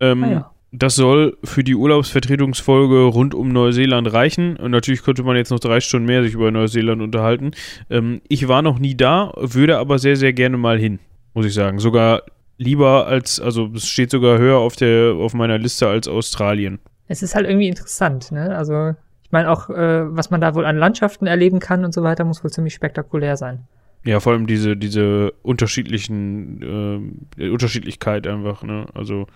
Ähm, Ah ja. Das soll für die Urlaubsvertretungsfolge rund um Neuseeland reichen. Und natürlich könnte man jetzt noch drei Stunden mehr sich über Neuseeland unterhalten. Ähm, ich war noch nie da, würde aber sehr, sehr gerne mal hin, muss ich sagen. Sogar lieber als, also es steht sogar höher auf der auf meiner Liste als Australien. Es ist halt irgendwie interessant, ne? Also, ich meine auch, äh, was man da wohl an Landschaften erleben kann und so weiter, muss wohl ziemlich spektakulär sein. Ja, vor allem diese, diese unterschiedlichen, ähm, die Unterschiedlichkeit einfach, ne? Also,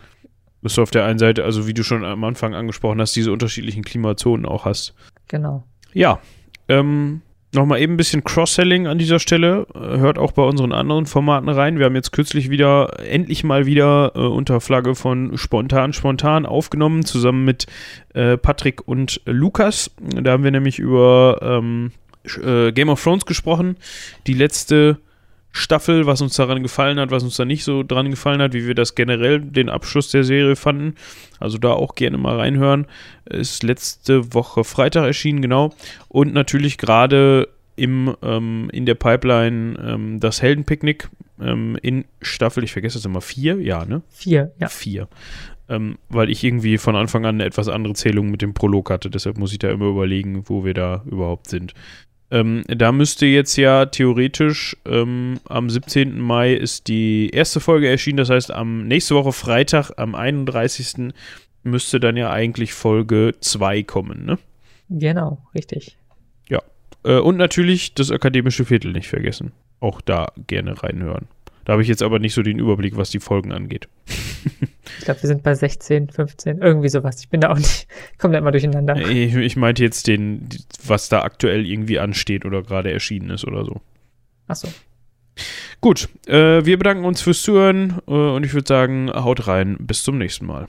dass du auf der einen Seite, also wie du schon am Anfang angesprochen hast, diese unterschiedlichen Klimazonen auch hast. Genau. Ja, ähm, nochmal eben ein bisschen Cross-Selling an dieser Stelle. Äh, Hört auch bei unseren anderen Formaten rein. Wir haben jetzt kürzlich wieder, endlich mal wieder äh, unter Flagge von Spontan Spontan aufgenommen, zusammen mit äh, Patrick und Lukas. Da haben wir nämlich über ähm, äh, Game of Thrones gesprochen. Die letzte Staffel, was uns daran gefallen hat, was uns da nicht so dran gefallen hat, wie wir das generell den Abschluss der Serie fanden. Also da auch gerne mal reinhören. Ist letzte Woche Freitag erschienen, genau. Und natürlich gerade im, ähm, in der Pipeline ähm, das Heldenpicknick ähm, in Staffel, ich vergesse es immer, vier? Ja, ne? Vier, ja. Vier. Ähm, weil ich irgendwie von Anfang an eine etwas andere Zählung mit dem Prolog hatte. Deshalb muss ich da immer überlegen, wo wir da überhaupt sind. Ähm, da müsste jetzt ja theoretisch ähm, am 17. Mai ist die erste Folge erschienen. Das heißt, am nächste Woche Freitag, am 31. müsste dann ja eigentlich Folge 2 kommen, ne? Genau, richtig. Äh, und natürlich das akademische Viertel nicht vergessen. Auch da gerne reinhören. Da habe ich jetzt aber nicht so den Überblick, was die Folgen angeht. [laughs] Ich glaube, wir sind bei 16, 15, irgendwie sowas. Ich bin da auch nicht, komme da immer durcheinander. Ich, ich meinte jetzt den, was da aktuell irgendwie ansteht oder gerade erschienen ist oder so. Achso. Gut, äh, wir bedanken uns fürs Zuhören äh, und ich würde sagen, haut rein, bis zum nächsten Mal.